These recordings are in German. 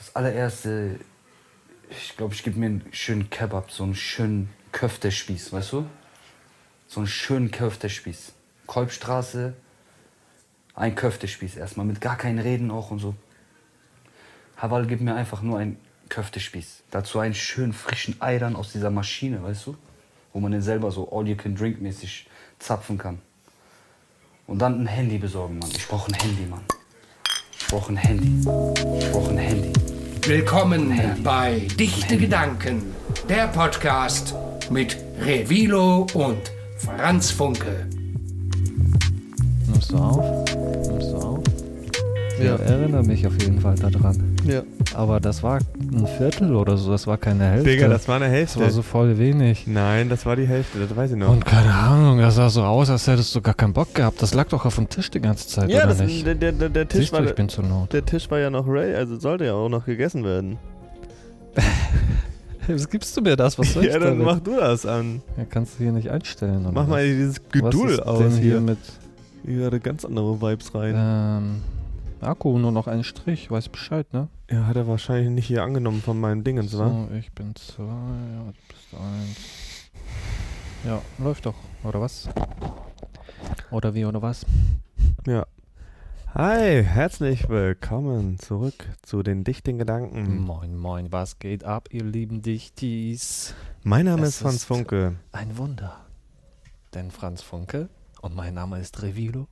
Das allererste, ich glaube, ich gebe mir einen schönen Kebab, so einen schönen Köftespieß, weißt du? So einen schönen Köftespieß. Kolbstraße, ein Köftespieß erstmal, mit gar keinen Reden auch und so. Hawal gibt mir einfach nur einen Köftespieß. Dazu einen schönen frischen Ei aus dieser Maschine, weißt du? Wo man den selber so all-you-can-drink-mäßig zapfen kann. Und dann ein Handy besorgen, Mann. Ich brauche ein Handy, Mann. Ich brauche ein Handy. Ich brauche ein Handy. Willkommen bei Dichte Gedanken, der Podcast mit Revilo und Franz Funke. Nimmst du auf? Nimmst du auf? Ja. Ich erinnere mich auf jeden Fall daran. Ja. Aber das war ein Viertel oder so, das war keine Hälfte. Digga, das war eine Hälfte. Das war so voll wenig. Nein, das war die Hälfte, das weiß ich noch. Und keine Ahnung, das sah so aus, als hättest du gar keinen Bock gehabt. Das lag doch auf dem Tisch die ganze Zeit, ja, oder das, nicht? Der, der, der, Tisch Siehst du, war, ich bin zur Not. der Tisch war ja noch Ray, also sollte ja auch noch gegessen werden. Was gibst du mir das? Was soll ja, ich dann damit? mach du das an. Ja, kannst du hier nicht einstellen. oder Mach mal dieses Was Geduld ist aus denn hier hier. mit Hier hatte ganz andere Vibes rein. ähm, Akku? Nur noch ein Strich, weiß Bescheid, ne? Ja, hat er wahrscheinlich nicht hier angenommen von meinen Dingens? So, ich bin zwei, ja, du bist eins. Ja, läuft doch, oder was? Oder wie, oder was? Ja. Hi, herzlich willkommen zurück zu den dichten Gedanken. Moin, moin, was geht ab, ihr lieben Dichtis? Mein Name Es ist Franz ist- Funke. Ein Wunder. Denn Franz Funke und mein Name ist Revilo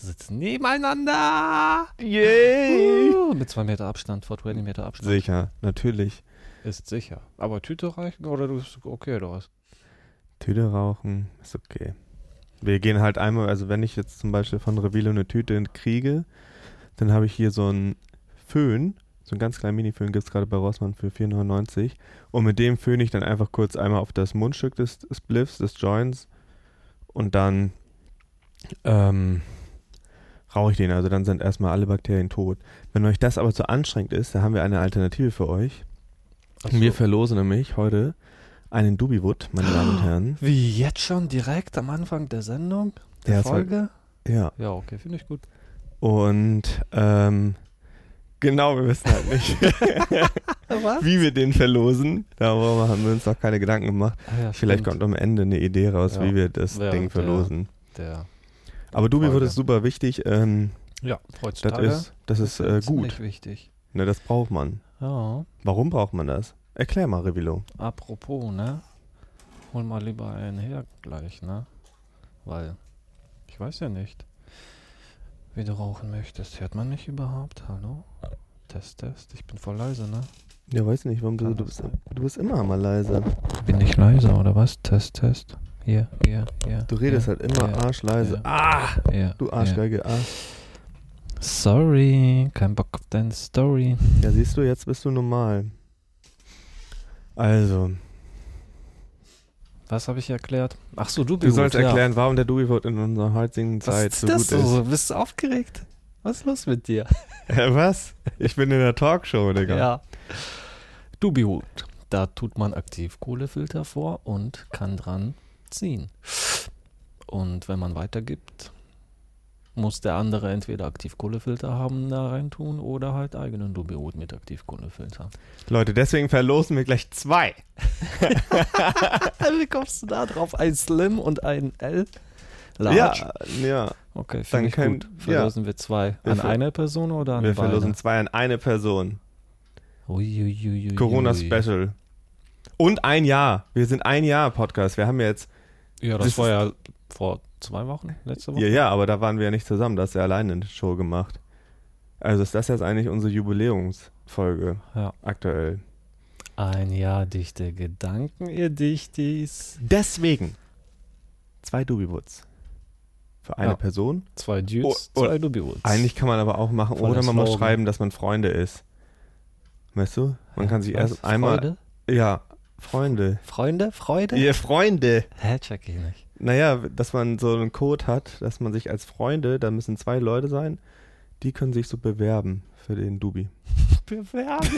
sitzen nebeneinander. Yay! Uh, mit zwei Meter Abstand, vor 20 Meter Abstand. Sicher, natürlich. Ist sicher. Aber Tüte reichen oder du bist okay, oder was? Tüte rauchen ist okay. Wir gehen halt einmal, also wenn ich jetzt zum Beispiel von Revilo eine Tüte kriege, dann habe ich hier so einen Föhn, so einen ganz kleinen Mini-Föhn gibt es gerade bei Rossmann für 4,99 und mit dem föhne ich dann einfach kurz einmal auf das Mundstück des Spliffs, des Joints und dann ähm, rauche ich den, also dann sind erstmal alle Bakterien tot. Wenn euch das aber zu anstrengend ist, dann haben wir eine Alternative für euch. Wir verlosen nämlich heute einen Dubiwood, meine Damen und Herren. Wie jetzt schon direkt am Anfang der Sendung? Der Ja, Folge? Ja. Ja, okay, finde ich gut. Und ähm, genau, wir wissen halt nicht, wie wir den verlosen. Darüber haben wir uns noch keine Gedanken gemacht. Ah, ja, Vielleicht kommt am Ende eine Idee raus, Ja. wie wir das Ding verlosen. der. Aber Dubi Folge. wird es super wichtig. Ähm, Ja, das heutzutage. ist, das ist äh, gut. wichtig. Ne, das braucht man. Ja, Warum braucht man das? Erklär mal, Revilo. apropos, ne? Hol mal lieber einen her gleich, ne? Weil, ich weiß ja nicht, wie du rauchen möchtest. Hört man mich überhaupt? Hallo? Test, Test. Ich bin voll leise, ne? Ja, weiß nicht, warum du, du, das bist, du bist immer mal leise. Bin ich leise oder was? Test, Test. Hier, hier, hier. Du redest hier, halt immer hier, arschleise. hier, Ah, hier, du. Arschgeige. Ah. Sorry, kein Bock auf deine Story. Ja, siehst du, jetzt bist du normal. Also, Was habe ich erklärt? Ach so, du, du sollst ja. erklären, warum der Dubiwood in unserer heutigen Zeit ist so gut ist. so? Bist du aufgeregt? Was ist los mit dir? Äh, was? Ich bin in der Talkshow, Digga. Ja. Dubiwood. Da tut man Aktivkohlefilter vor und kann dran ziehen. Und wenn man weitergibt, muss der andere entweder Aktivkohlefilter haben da rein tun oder halt eigenen Dubiwood mit Aktivkohlefilter. Leute, deswegen verlosen wir gleich zwei. Wie kommst du da drauf? Ein Slim und ein L? Large? Ja, ja. Okay, finde ich können- gut. Verlosen wir zwei. Wir An ver- eine Person oder an Wir beide? verlosen zwei an eine Person. Uiuiuiui. Corona Special. Und ein Jahr. Wir sind ein Jahr Podcast. Wir haben jetzt. Ja, das, Das war ja vor zwei Wochen, letzte Woche. Ja, ja, aber da waren wir ja nicht zusammen. Da hast du ja alleine eine Show gemacht. Also ist das jetzt eigentlich unsere Jubiläumsfolge Ja. aktuell. Ein Jahr dichte Gedanken, ihr Dichtis. Deswegen zwei Dubiwoods. Für eine Ja. Person. Zwei Dudes, Oh, oh, zwei Dubiwoods. Eigentlich kann man aber auch machen, Voll oder der man muss Slogan. schreiben, dass man Freunde ist. Weißt du? Man kann sich erst einmal. Freude? Ja, Freunde. Freunde? Freude? Ihr Freunde. Hä, check ich nicht. Naja, dass man so einen Code hat, dass man sich als Freunde, da müssen zwei Leute sein, die können sich so bewerben für den Dubi. Bewerben.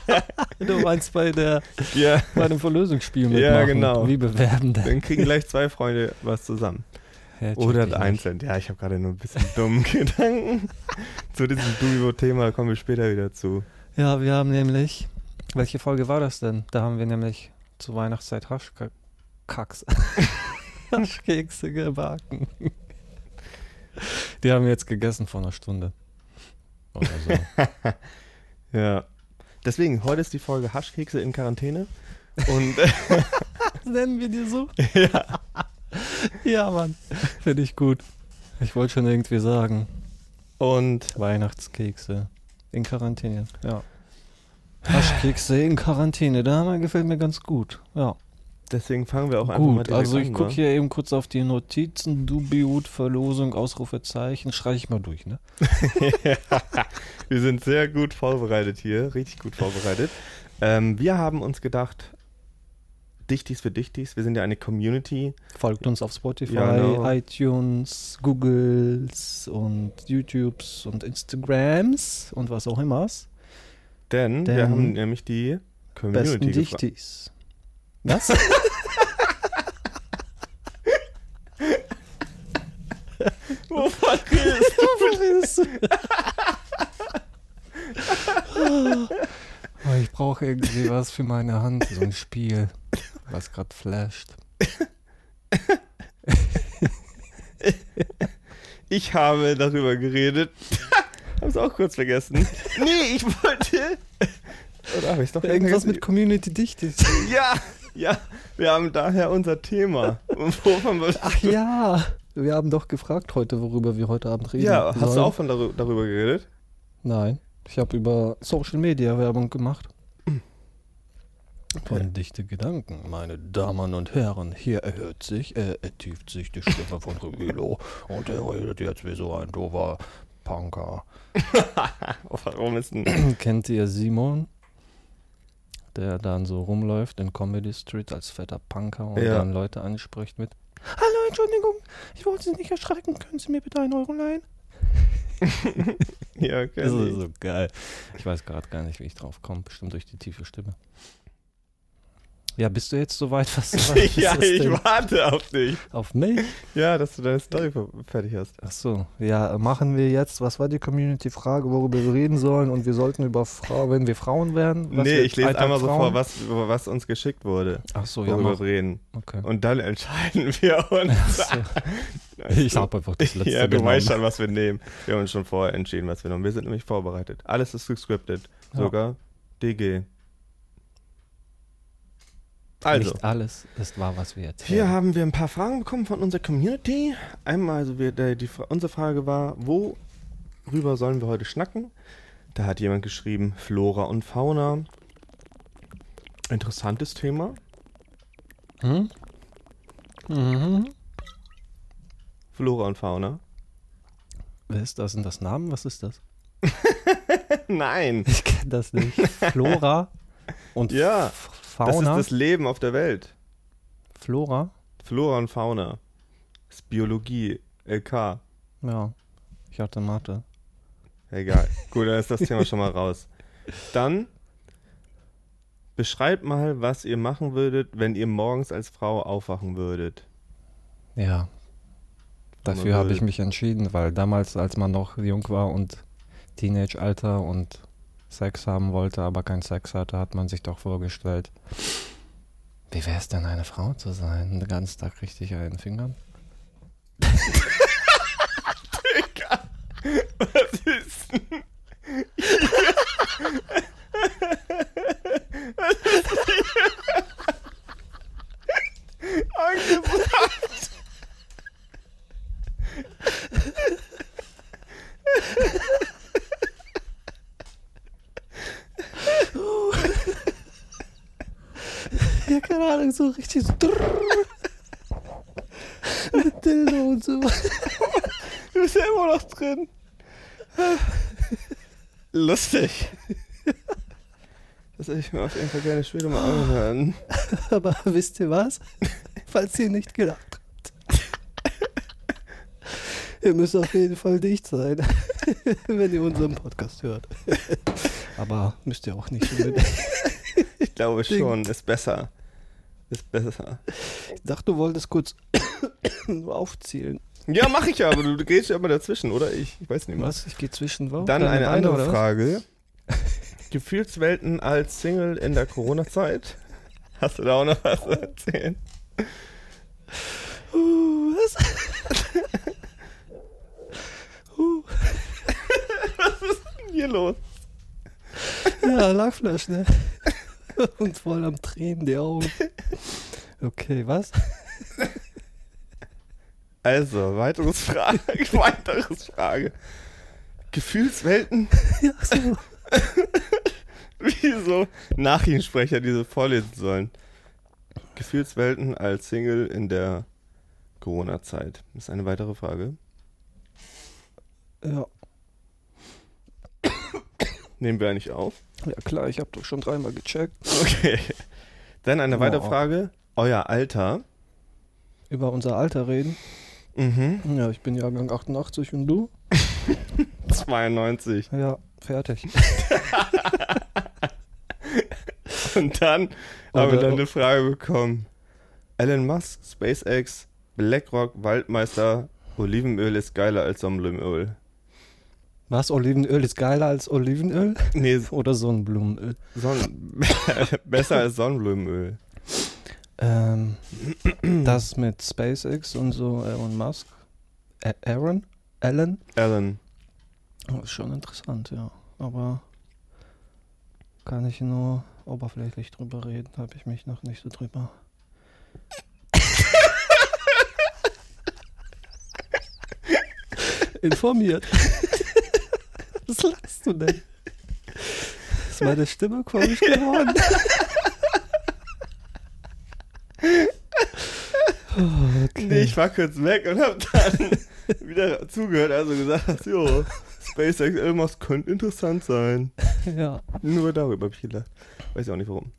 du meinst bei, der, Ja. bei dem Verlösungsspiel mitmachen. Ja, genau. Wie bewerben denn? Dann kriegen gleich zwei Freunde was zusammen. Check Oder einzeln. Ja, ich habe gerade nur ein bisschen dummen Gedanken. Zu diesem Dubivo-Thema kommen wir später wieder zu. Ja, wir haben nämlich. Welche Folge war das denn? Da haben wir nämlich zur Weihnachtszeit Haschkacks. Haschkekse gebacken. Die haben wir jetzt gegessen vor einer Stunde. Oder so. Ja. Deswegen, heute ist die Folge Haschkekse in Quarantäne. Und Nennen wir die so? ja. Ja, Mann. Finde ich gut. Ich wollte schon irgendwie sagen. Und Weihnachtskekse in Quarantäne. Ja. Haschkekse in Quarantäne. Da gefällt mir ganz gut. Ja. deswegen fangen wir auch einfach mal Gut, direkt also ich gucke wa? hier eben kurz auf die Notizen. Dubiut, Verlosung, Ausrufezeichen. Schreibe ich mal durch, ne? Wir sind sehr gut vorbereitet hier, richtig gut vorbereitet. Ähm, wir haben uns gedacht, Dichtis für Dichtis, wir sind ja eine Community. Folgt uns auf Spotify, Ja, genau. iTunes, Googles und YouTubes und Instagrams und was auch immer. Denn, wir Denn haben nämlich die Besten Community gefragt. Dichtis. Was? Wovon redest Wovon redest du? Oh, ich brauche irgendwie was für meine Hand, so ein Spiel, was gerade flasht. Ich habe darüber geredet. Hab's auch kurz vergessen. nee, ich wollte. Oder habe ich doch Irgendwas mit Community Dichtis. Ja, ja. Wir haben daher unser Thema. Wovon wolltest Ach ja, wir haben doch gefragt heute, worüber wir heute Abend reden. Ja, hast du sollen. auch von darü- darüber geredet? Nein, ich habe über Social Media Werbung gemacht. Von dichte Gedanken, meine Damen und Herren. Hier erhört sich, äh, ertieft sich die Stimme von Rubilo. Und er redet jetzt wie so ein doofer Punker. Warum ist denn. Kennt ihr Simon? Der dann so rumläuft in Comedy Street als fetter Punker und Ja. dann Leute anspricht mit Hallo, Entschuldigung, ich wollte Sie nicht erschrecken. Können Sie mir bitte einen Euro leihen? ja, okay. Das ist so geil. Ich weiß gerade gar nicht, wie ich drauf komme. Bestimmt durch die tiefe Stimme. Ja, bist du jetzt soweit? Was, was ist ja, ich warte auf dich. Auf mich? Ja, dass du deine Story fertig hast. Ach so. Ja, machen wir jetzt. Was war die Community-Frage, worüber wir reden sollen? Und wir sollten über Frauen, wenn wir Frauen wären? was nee, ich lese einmal so vor, was, was uns geschickt wurde, Ach so, ja, worüber mach. wir reden. Okay. Und dann entscheiden wir uns. So. Ich habe einfach das letzte ja, du genommen. weißt schon, was wir nehmen. Wir haben uns schon vorher entschieden, was wir nehmen. Wir sind nämlich vorbereitet. Alles ist gescriptet. Ja. Sogar DG. Also, Nicht alles ist wahr, was wir jetzt hier haben wir ein paar Fragen bekommen von unserer Community. Einmal, also wir, die, Fra- unsere Frage war, worüber sollen wir heute schnacken? Da hat jemand geschrieben, Flora und Fauna. Interessantes Thema. Hm? Mhm. Flora und Fauna. Wer ist das? Sind das Namen? Was ist das? Nein. Ich kenne das nicht. Flora und Ja, F- Das ist Fauna. das Leben auf der Welt. Flora? Flora und Fauna. Das ist Biologie. LK. Ja. Ich hatte Mathe. Egal. Gut, dann ist das Thema schon mal raus. Dann beschreibt mal, was ihr machen würdet, wenn ihr morgens als Frau aufwachen würdet. Ja. Dafür habe ich mich entschieden, weil damals, als man noch jung war und Teenage-Alter und Sex haben wollte, aber keinen Sex hatte, hat man sich doch vorgestellt, wie wäre es denn, eine Frau zu sein? Den ganzen Tag richtig einen Fingern? Was ist denn? Angebracht. Ja, keine Ahnung, so richtig so. Mit Dildo und so. Du bist ja immer noch drin. Lustig. Das hätte ich mir auf jeden Fall gerne später mal anhören. Aber wisst ihr was? Falls ihr nicht gedacht habt. Ihr müsst auf jeden Fall dicht sein, wenn ihr unseren Podcast hört. Aber müsst ihr auch nicht. Ich glaube schon, ist besser. Ist besser. Ich dachte, du wolltest kurz nur aufzählen. Ja, mach ich ja, aber du, gehst ja immer dazwischen, oder? Ich, ich weiß nicht mehr. Was? Ich gehe zwischen wo? Dann Deine eine andere was? Frage. Gefühlswelten als Single in der Corona-Zeit. Hast du da auch noch was zu erzählen? Uh, was? uh. Hier los. Ja, Lachflash, ne? Und voll am Tränen die Augen. Okay, was? Also, weiteres Frage, weiteres Frage. Gefühlswelten? Ja, so. Wieso Nachrichtensprecher diese vorlesen sollen? Gefühlswelten als Single in der Corona-Zeit. Ist eine weitere Frage. Ja. Nehmen wir eigentlich auf. Ja, klar, ich habe doch schon dreimal gecheckt. Okay. Dann eine weitere Wow. Frage. Euer Alter. Über unser Alter reden. Mhm. Ja, ich bin Jahrgang 88 und du? 92. Ja, fertig. Und dann haben wir dann eine Frage bekommen. Elon Musk, SpaceX, BlackRock, Waldmeister, Olivenöl ist geiler als Sonnenblumenöl. Was? Olivenöl ist geiler als Olivenöl? Nee, Oder Sonnenblumenöl? Sonnen besser als Sonnenblumenöl. Ähm, das mit SpaceX und so Elon Musk. Ä- Aaron? Alan? Alan. Das ist schon interessant, ja. Aber kann ich nur oberflächlich drüber reden, habe ich mich noch nicht so drüber. Informiert. Was lachst du denn? Ist meine Stimme komisch geworden? Oh, okay. Nee, ich war kurz weg und hab dann wieder zugehört, also gesagt jo, SpaceX Musk könnte interessant sein. Ja. Nur darüber hab ich gelacht. Weiß ich auch nicht warum.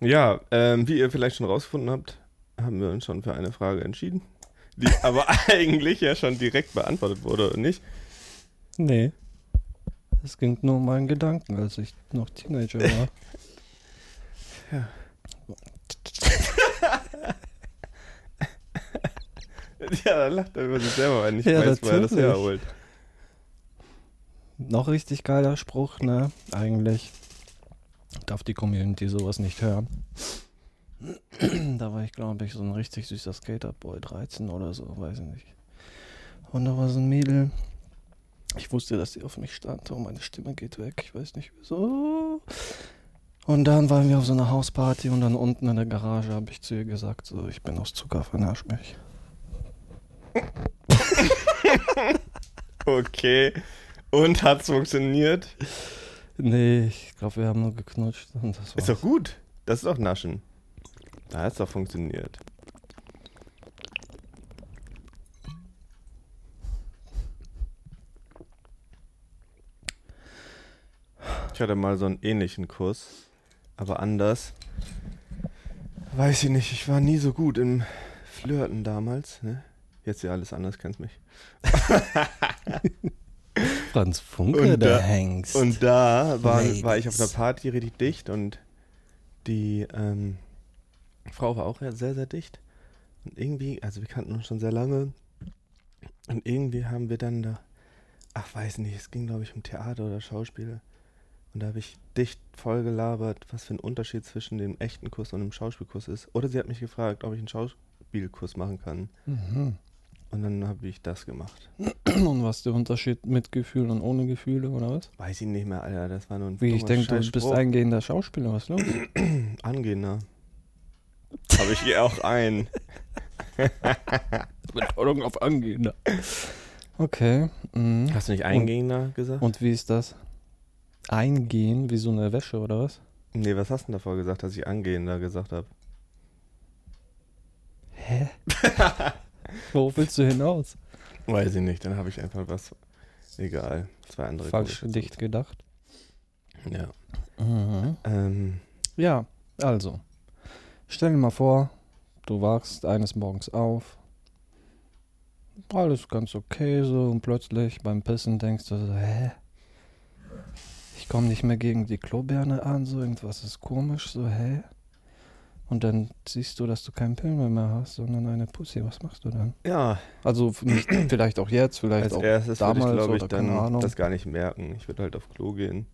Ja, ähm, wie ihr vielleicht schon rausgefunden habt, haben wir uns schon für eine Frage entschieden, die aber eigentlich ja schon direkt beantwortet wurde, oder nicht? Nee. Es ging nur um meinen Gedanken, als ich noch Teenager war. Ja, da lacht er über sich selber, wenn ich Ja, weiß, wo er das herholt. Noch richtig geiler Spruch, ne? Eigentlich darf die Community sowas nicht hören. da war ich, glaube ich, so ein richtig süßer Skaterboy, 13 oder so, weiß ich nicht. Und da war so ein Mädel. Ich wusste, dass sie auf mich stand. Oh, meine Stimme geht weg. Ich weiß nicht wieso. Und dann waren wir auf so einer Hausparty und dann unten in der Garage habe ich zu ihr gesagt, so, ich bin aus Zucker, vernasch mich. Okay. Und hat's funktioniert? Nee, ich glaube, wir haben nur geknutscht. Ist doch gut. Das ist doch Naschen. Da hat's doch funktioniert. Ich hatte mal so einen ähnlichen Kurs, aber anders. Weiß ich nicht, ich war nie so gut im Flirten damals. Ne? Jetzt ja alles anders, kennst mich. Franz Funke, Und da- Hengst. Und da war, war ich auf einer Party richtig dicht und die ähm, Frau war auch sehr, sehr dicht. Und irgendwie, also wir kannten uns schon sehr lange. Und irgendwie haben wir dann da, ach weiß nicht, es ging glaube ich um Theater oder Schauspiel. Und da habe ich dicht voll gelabert, was für ein Unterschied zwischen dem echten Kurs und dem Schauspielkurs ist. Oder sie hat mich gefragt, ob ich einen Schauspielkurs machen kann. Mhm. Und dann habe ich das gemacht. Und was ist der Unterschied mit Gefühl und ohne Gefühle oder was? Weiß ich nicht mehr, Alter, das war nur ein Wie, ich denke, du bist eingehender Schauspieler, was los? Angehender. Habe ich hier auch ein. Betonung auf angehender. Okay. Mhm. Hast du nicht eingehender gesagt? Und wie ist das? Eingehen, wie so eine Wäsche oder was? nee, was hast du denn davor gesagt, dass ich angehender gesagt habe? Hä? Wo willst du hinaus? Weiß ich nicht, dann habe ich einfach was. Egal. Zwei andere. Falsch Gründe. dicht gedacht. Ja. Mhm. Ähm, Ja, also. Stell dir mal vor, du wachst eines Morgens auf. Alles ganz okay so und plötzlich beim Pissen denkst du so, hä? Ich komme nicht mehr gegen die Klobirne an, so irgendwas ist komisch, so, hä? Und dann siehst du, dass du keinen Pimmel mehr hast, sondern eine Pussy. Was machst du dann? ja, Also nicht, vielleicht auch jetzt, vielleicht als auch erstes würde ich, damals glaube ich, oder dann Ahnung. das gar nicht merken. Ich würde halt auf Klo gehen.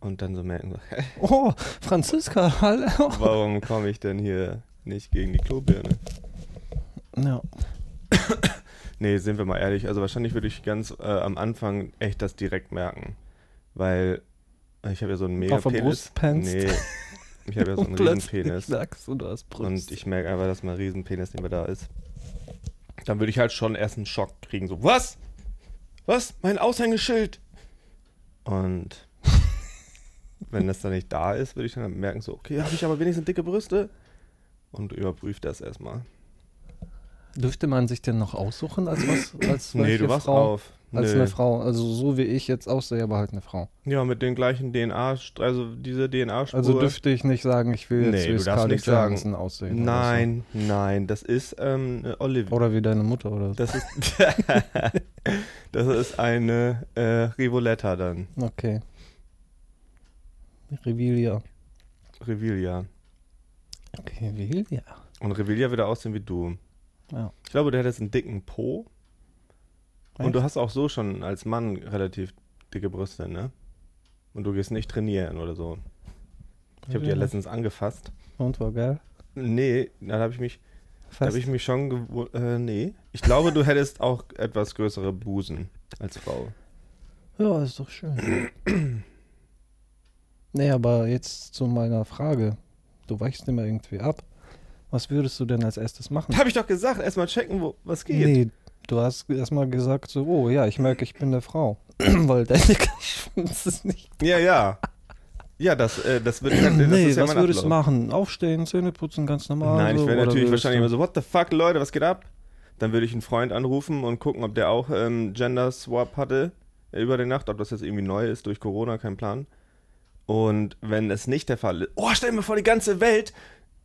Und dann so merken, so, hä, Oh, Franziska, hallo. warum komme ich denn hier nicht gegen die Klobirne? Ja. Nee, sind wir mal ehrlich. Also wahrscheinlich würde ich ganz äh, am Anfang echt das direkt merken. Weil ich habe ja so einen mega Auf der Brust pennst. Nee, ich habe ja so einen riesen Penis. sagst du, du hast Brust. Und ich merke einfach, dass mein Riesenpenis nicht mehr da ist. Dann würde ich halt schon erst einen Schock kriegen. So, was? Was? Mein Aushängeschild? Und wenn das dann nicht da ist, würde ich dann merken, so, okay, habe ich aber wenigstens dicke Brüste? Und überprüft das erstmal. Dürfte man sich denn noch aussuchen als was? Als Nee, du wachst Frau? auf. Als Nö. eine Frau. Also so wie ich jetzt aussehe, aber halt eine Frau. Ja, mit den gleichen DNA, also diese DNA-Spur. Also dürfte ich nicht sagen, ich will jetzt Nee, wie Scarlett nicht sagen. Johansson aussehen. Nein, nein, das ist ähm, Olivia. Oder so. Wie deine Mutter oder so. Das ist, das ist eine äh, Rivoletta dann. Okay. Revilia. Revilia. Okay, Revilia. Und Revilia würde aussehen wie du. Ja. Ich glaube, du hättest einen dicken Po. Und Echt? du hast auch so schon als Mann relativ dicke Brüste, ne? Und du gehst nicht trainieren oder so. Ich habe die ja letztens angefasst. Und war geil. Nee, da habe ich mich, da habe ich mich schon gewu- äh, nee. Ich glaube, du hättest auch etwas größere Busen als Frau. Ja, ist doch schön. nee, aber jetzt zu meiner Frage. Du weichst immer irgendwie ab. Was würdest du denn als erstes machen? Habe ich doch gesagt, erstmal checken, wo was geht. Nee, du hast erstmal gesagt so, oh ja, ich merke, ich bin eine Frau. Weil deine ist nicht. Ja, ja. Ja, das, äh, das wird das nee, ja was würdest du machen? Aufstehen, Zähne putzen, ganz normal? Nein, ich wäre natürlich wahrscheinlich immer so, what the fuck, Leute, was geht ab? Dann würde ich einen Freund anrufen und gucken, ob der auch ähm, Gender Swap hatte äh, über die Nacht, ob das jetzt irgendwie neu ist durch Corona, kein Plan. Und wenn es nicht der Fall ist, oh, stell mir vor, die ganze Welt,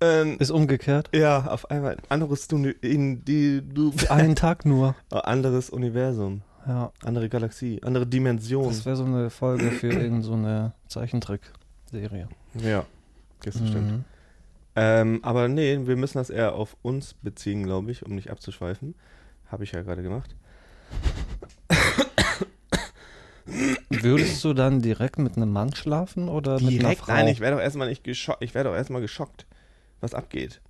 ähm, Ist umgekehrt. ja, auf einmal ein anderes, du, in die, du, Einen Tag nur. anderes Universum, Ja, andere Galaxie, andere Dimension. das wäre so eine Folge für irgendeine so eine Zeichentrick-Serie. Ja, das stimmt. Mhm. Ähm, aber nee, wir müssen das eher auf uns beziehen, glaube ich, um nicht abzuschweifen. Habe ich ja gerade gemacht. Würdest du dann direkt mit einem Mann schlafen oder mit einer Direkt? Frau? Nein, ich wäre doch erstmal nicht geschockt. Ich wäre doch erstmal geschockt, was abgeht.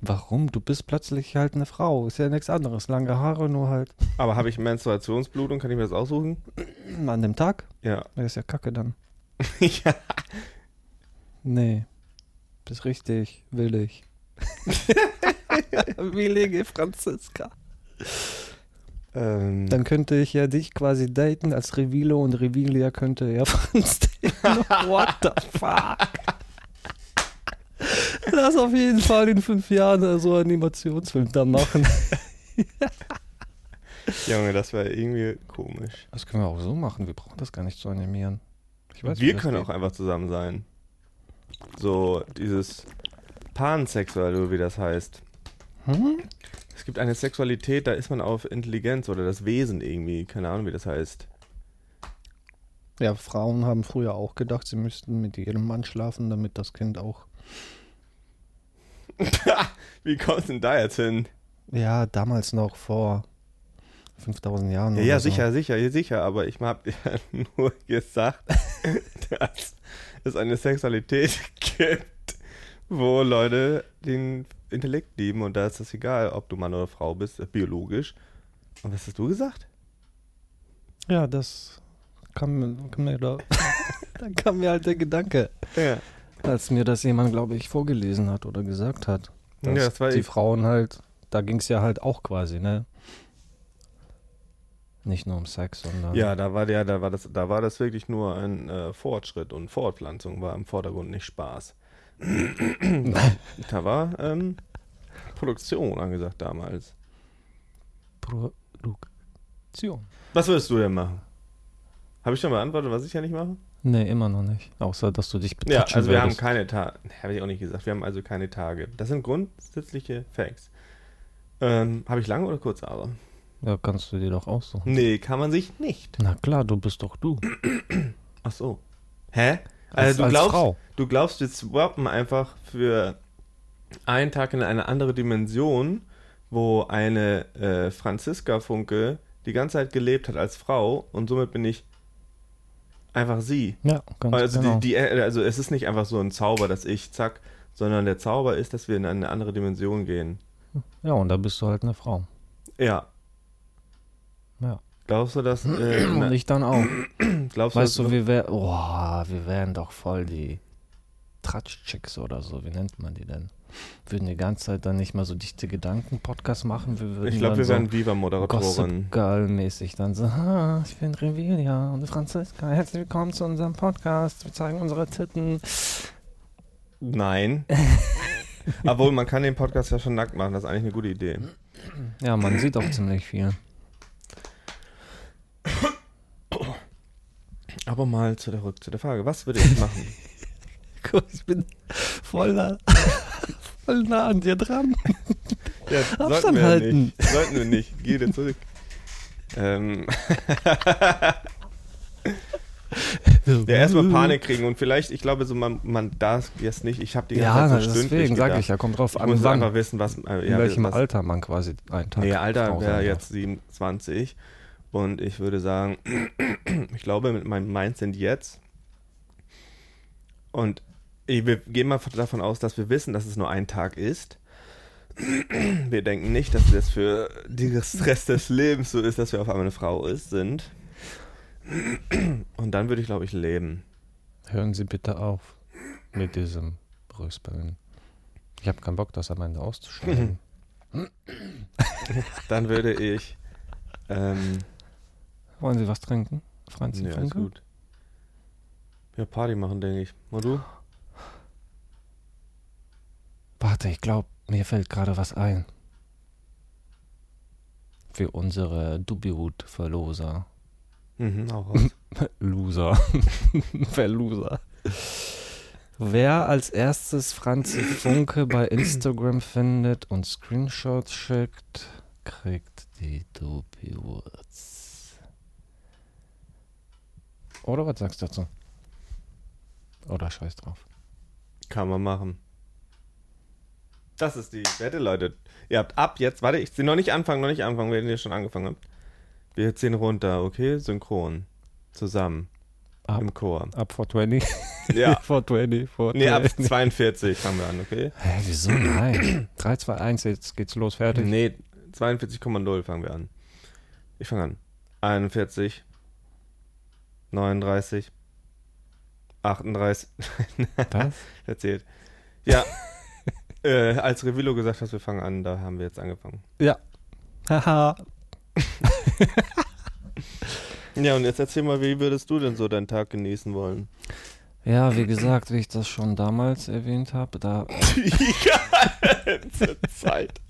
Warum? Du bist plötzlich halt eine Frau. Ist ja nichts anderes. Lange Haare, nur halt Aber habe ich Menstruationsblutung? Kann ich mir das aussuchen? an dem Tag. Ja. Das ist ja kacke dann. ja. Nee. Bist richtig willig. Willige Franziska. Ähm, Dann könnte ich ja dich quasi daten als Revilo und Revilia könnte ja Franz daten. What the fuck? Lass auf jeden Fall in fünf Jahren so einen Animationsfilm da machen. Junge, das wäre irgendwie komisch. Das können wir auch so machen. Wir brauchen das gar nicht zu animieren. Ich weiß, wir können geht. auch einfach zusammen sein. So, dieses Pansexuell, oder wie das heißt. Hm? Es gibt eine Sexualität, da ist man auf Intelligenz oder das Wesen irgendwie. Keine Ahnung, wie das heißt. Ja, Frauen haben früher auch gedacht, sie müssten mit jedem Mann schlafen, damit das Kind auch. wie kommst du denn da jetzt hin? Ja, damals noch vor 5000 Jahren. Ja, ja, so. sicher, sicher, sicher, aber ich habe ja nur gesagt, dass es eine Sexualität gibt, wo Leute den Intellekt lieben und da ist es egal, ob du Mann oder Frau bist, biologisch. Und was hast du gesagt? Ja, das kam, mir- kam mir da. dann kam mir halt der Gedanke, Ja. Als mir das jemand, glaube ich, vorgelesen hat oder gesagt hat. Ja, Dass das war die ich. Frauen halt, da ging es ja halt auch quasi, ne? Nicht nur um Sex, sondern. Ja, da war der, da war das, da war das wirklich nur ein äh, Fortschritt und Fortpflanzung war im Vordergrund nicht Spaß. da war ähm, Produktion angesagt damals. Produktion. Was würdest du denn machen? Habe ich schon beantwortet, was ich ja nicht mache? Nee, immer noch nicht. Außer, dass du dich Ja, also wir haben keine Tage. Habe ich auch nicht gesagt. Wir haben also keine Tage. Das sind grundsätzliche Facts. Ähm, Habe ich lange oder kurze Haare? Ja, kannst du dir doch aussuchen. Nee, kann man sich nicht. Na klar, du bist doch du. Ach so. Hä? Als, Also du als glaubst, Frau. du glaubst, wir swappen einfach für einen Tag in eine andere Dimension, wo eine äh, Franziska Funke die ganze Zeit gelebt hat als Frau und somit bin ich einfach sie. Ja, ganz Also, genau. die, die, also es ist nicht einfach so ein Zauber, dass ich zack, sondern der Zauber ist, dass wir in eine andere Dimension gehen. ja, und da bist du halt eine Frau. Ja. Ja. Glaubst du, dass. Äh, Und ich dann auch. glaubst Weißt dass du, wir wären, oh, wir wären doch voll die Tratschchicks oder so. Wie nennt man die denn? Würden die ganze Zeit dann nicht mal so dichte Gedanken-Podcast machen? Wir würden Ich glaube, wir so wären Viva-Moderatoren. Girl-mäßig dann so, ah, ich bin Revilia und Franziska, herzlich willkommen zu unserem Podcast. Wir zeigen unsere Titten. Nein. Obwohl, man kann den Podcast ja schon nackt machen, das ist eigentlich eine gute Idee. Ja, man sieht auch ziemlich viel. Aber mal zurück zu der Frage, was würde ich machen? Guck, ich bin voll nah, voll nah an dir dran. Ja, Abstand sollten wir halten. nicht. Sollten wir nicht. Geh dir zurück. Ähm, ja, erstmal Panik kriegen und vielleicht, ich glaube, so man, man darf jetzt nicht, ich habe die ganze Ja, Zeit so deswegen sage ich ja, kommt drauf Ich an, muss wann, einfach wissen, was, äh, in ja, welchem was, Alter man quasi einen Tag Nee, Alter wäre jetzt 27 und ich würde sagen, ich glaube mit meinem Mindset jetzt und wir gehen mal davon aus, dass wir wissen, dass es nur ein Tag ist. Wir denken nicht, dass das für den Rest des Lebens so ist, dass wir auf einmal eine Frau ist, sind. Und dann würde ich, glaube ich, leben. Hören Sie bitte auf mit diesem Brüspeln. Ich habe keinen Bock, das am Ende auszuschneiden. Dann würde ich. Ähm, Wollen Sie was trinken? Franzi ja, ist gut. Ja, Party machen, denke ich. Und du? Warte, ich glaube, mir fällt gerade was ein. Für unsere Dubiwood-Verloser. Mhm, auch aus. Loser. Verloser. Wer als erstes Franzi Funke bei Instagram findet und Screenshots schickt, kriegt die Dubiwoods. Oder was sagst du dazu? Oder scheiß drauf. Kann man machen. Das ist die Wette, Leute. Ihr habt ab jetzt, warte, ich will noch nicht anfangen, noch nicht anfangen, wenn ihr schon angefangen habt. Wir ziehen runter, okay? Synchron. Zusammen. Ab. Im Chor. Ab 420? Ja. 420, 420. Nee, ab 42 fangen wir an, okay? Hä, wieso? Nein. 3, 2, 1, jetzt geht's los, fertig. Nee, 42,0 fangen wir an. Ich fange an. 41, 39, 38, Was? erzählt. Ja, äh, als Revilo gesagt hat, wir fangen an, da haben wir jetzt angefangen. Ja. Haha. Ja, und jetzt erzähl mal, wie würdest du denn so deinen Tag genießen wollen? Ja, wie gesagt, wie ich das schon damals erwähnt habe, da Die ganze Zeit.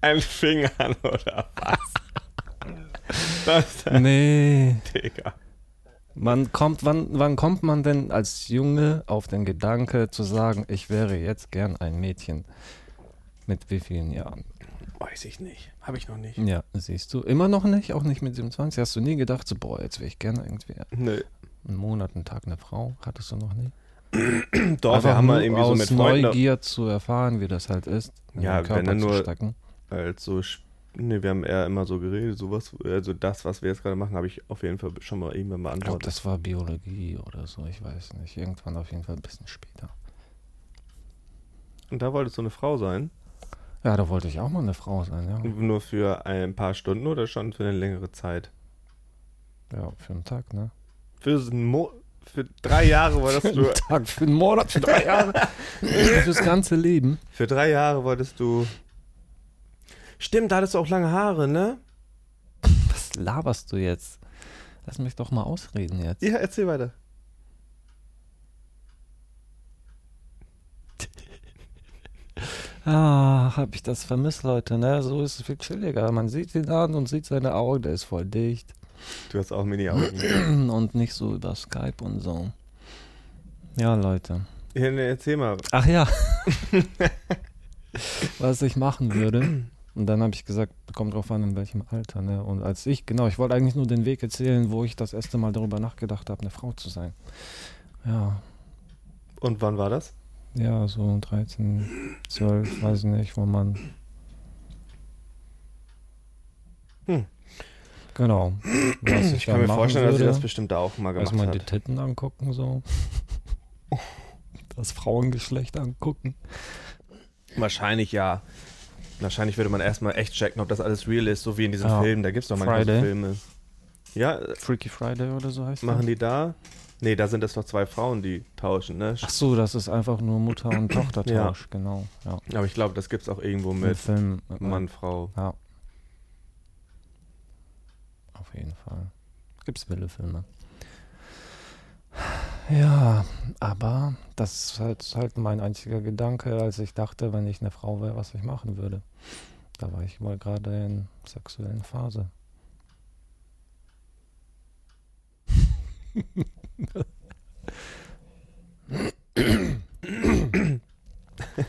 Ein Fingern oder was? Das ist Nee. Digga. Man kommt, wann, wann kommt man denn als Junge auf den Gedanke zu sagen, ich wäre jetzt gern ein Mädchen? Mit wie vielen Jahren? Weiß ich nicht. Habe ich noch nicht. Ja, siehst du. Immer noch nicht, auch nicht mit 27. Hast du nie gedacht, so, boah, jetzt wäre ich gerne irgendwie Nö. einen Monat, einen Tag eine Frau? Hattest du noch nie? Doch, Einfach wir haben mal irgendwie so aus mit Freunden Neugier zu erfahren, wie das halt ist, Ja, wenn dann nur- als so. Nee, wir haben eher immer so geredet, sowas, also das, was wir jetzt gerade machen, habe ich auf jeden Fall schon mal irgendwann Ich glaube, beantwortet. das war Biologie oder so, ich weiß nicht. Irgendwann auf jeden Fall ein bisschen später. Und da wolltest du eine Frau sein? Ja, da wollte ich auch mal eine Frau sein, ja. Nur für ein paar Stunden oder schon für eine längere Zeit? Ja, für einen Tag, ne? Für, einen Mo für drei Jahre wolltest du. Tag, für einen Monat, für drei Jahre. Fürs ganze Leben. Für drei Jahre wolltest du. Stimmt, da hattest du auch lange Haare, ne? Was laberst du jetzt? Lass mich doch mal ausreden jetzt. Ja, erzähl weiter. Ah, hab ich das vermisst, Leute, ne? So ist es viel chilliger. Man sieht ihn an und sieht seine Augen, der ist voll dicht. Du hast auch Mini-Augen. Und nicht so über Skype und so. Ja, Leute. ja, nee, erzähl mal. Ach ja. Was ich machen würde. Und dann habe ich gesagt, kommt drauf an, in welchem Alter. Ne? Und als ich, genau, ich wollte eigentlich nur den Weg erzählen, wo ich das erste Mal darüber nachgedacht habe, eine Frau zu sein. Ja, Und wann war das? ja, so 13, 12, weiß ich nicht, wo man. Genau. Was Ich dann kann mir vorstellen, dass sie würde, das bestimmt auch mal gemacht Erstmal die. Titten angucken, so. Das Frauengeschlecht angucken. Wahrscheinlich ja. Wahrscheinlich würde man erstmal echt checken, ob das alles real ist, so wie in diesem Ja. Film. Da gibt es doch manchmal so. Filme. Ja, äh, Freaky Friday oder so heißt machen das? die da? Nee, da sind es doch zwei Frauen, die tauschen, ne? Ach so, das ist einfach nur Mutter- und Tochtertausch, genau. Ja. Aber ich glaube, das gibt es auch irgendwo mit Film. äh, Mann, Frau. Ja. Auf jeden Fall. Gibt's wilde Filme. Ja, aber das ist halt, halt mein einziger Gedanke, als ich dachte, wenn ich eine Frau wäre, was ich machen würde. Da war ich mal gerade in sexuellen Phase.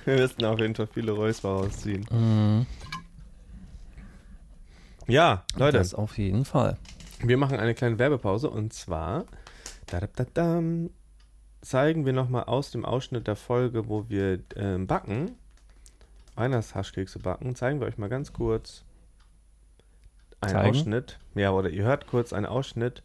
Wir müssten auf jeden Fall viele Räusper rausziehen. Mhm. Ja, Leute, Das auf jeden Fall. wir machen eine kleine Werbepause und zwar zeigen wir nochmal aus dem Ausschnitt der Folge, wo wir ähm, backen, Weihnachtshaschkekse backen, zeigen wir euch mal ganz kurz einen Zeigen? Ausschnitt. Ja, oder ihr hört kurz einen Ausschnitt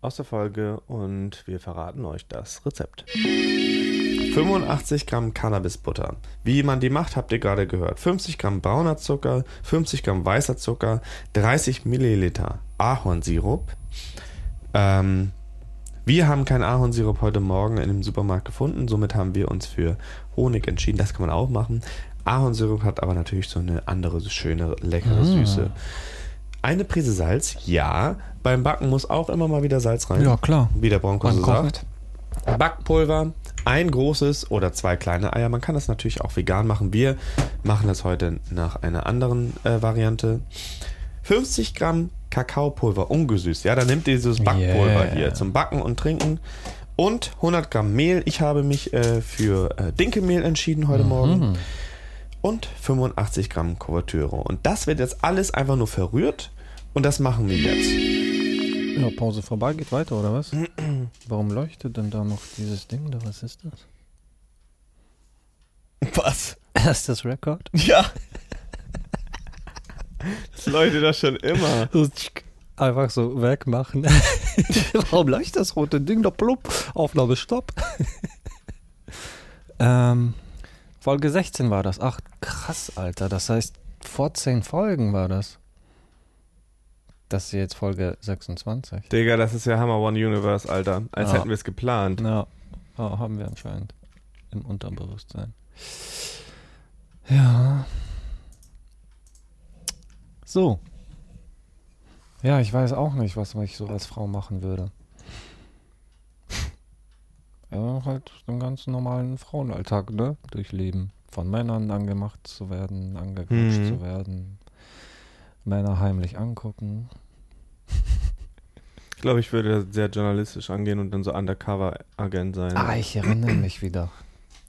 aus der Folge und wir verraten euch das Rezept. 85 Gramm Cannabisbutter. Wie man die macht, habt ihr gerade gehört. 50 Gramm brauner Zucker, 50 Gramm weißer Zucker, 30 Milliliter Ahornsirup. Ähm, wir haben keinen Ahornsirup heute Morgen in dem Supermarkt gefunden, somit haben wir uns für Honig entschieden. Das kann man auch machen. Ahornsirup hat aber natürlich so eine andere, schöne, leckere Süße. Eine Prise Salz, ja. Beim Backen muss auch immer mal wieder Salz rein. Ja, klar. Wie der Bronco so sagt. Backpulver, ein großes oder zwei kleine Eier. Man kann das natürlich auch vegan machen. Wir machen das heute nach einer anderen äh, Variante. 50 Gramm Kakaopulver, ungesüßt. Ja, dann nimmt ihr dieses Backpulver Yeah. hier zum Backen und Trinken. Und 100 Gramm Mehl. Ich habe mich äh, für äh, Dinkelmehl entschieden heute Morgen. Und 85 Gramm Kuvertüre. Und das wird jetzt alles einfach nur verrührt. Und das machen wir jetzt. Ja, Pause vorbei, geht weiter, oder was? Warum leuchtet denn da noch dieses Ding da? Was ist das? Was? Ist das Rekord? Ja. Das leuchtet das schon immer. Einfach so wegmachen. Warum leuchtet das rote Ding da plupp? Aufnahme stopp. ähm, Folge 16 war das. Ach, krass, Alter. Das heißt, vor 10 Folgen war das. Das ist jetzt Folge 26. Digga, das ist ja Hammer One Universe, Alter. Als Ja. hätten wir es geplant. Ja, ja, haben wir anscheinend. Im Unterbewusstsein. Ja. So. Ja, ich weiß auch nicht, was ich so als Frau machen würde. Ja, halt den ganz normalen Frauenalltag, ne? Durchleben. Von Männern angemacht zu werden, angeknutscht Mhm. zu werden. Männer heimlich angucken. Ich glaube, ich würde sehr journalistisch angehen und dann so Undercover-Agent sein. Ah, ich erinnere mich wieder.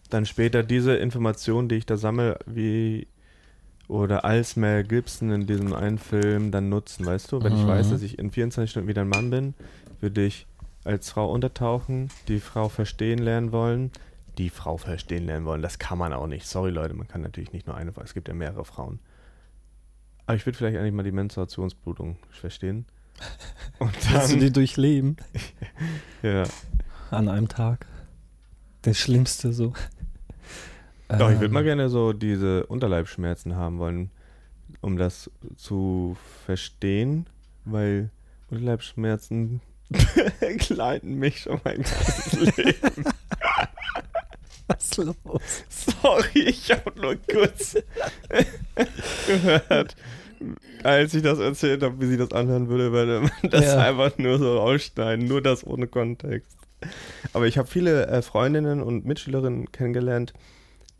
Dann später diese Informationen, die ich da sammle, wie oder als Mel Gibson in diesem einen Film dann nutzen, weißt du? Wenn ich Mhm. weiß, dass ich in 24 Stunden wieder ein Mann bin, würde ich als Frau untertauchen, die Frau verstehen lernen wollen. Die Frau verstehen lernen wollen, das kann man auch nicht. Sorry Leute, man kann natürlich nicht nur eine Frau, es gibt ja mehrere Frauen. Aber ich würde vielleicht eigentlich mal die Menstruationsblutung verstehen. Und Kannst du dann, die durchleben? ja. An einem Tag. Der schlimmste so. Doch, ich würde Ähm, mal gerne so diese Unterleibsschmerzen haben wollen, um das zu verstehen, weil Unterleibsschmerzen begleiten mich schon mein ganzes Leben. Was los? Sorry, ich habe nur kurz gehört, als ich das erzählt habe, wie sie das anhören würde, würde man das Ja. einfach nur so rausschneiden, nur das ohne Kontext. Aber ich habe viele äh, Freundinnen und Mitschülerinnen kennengelernt,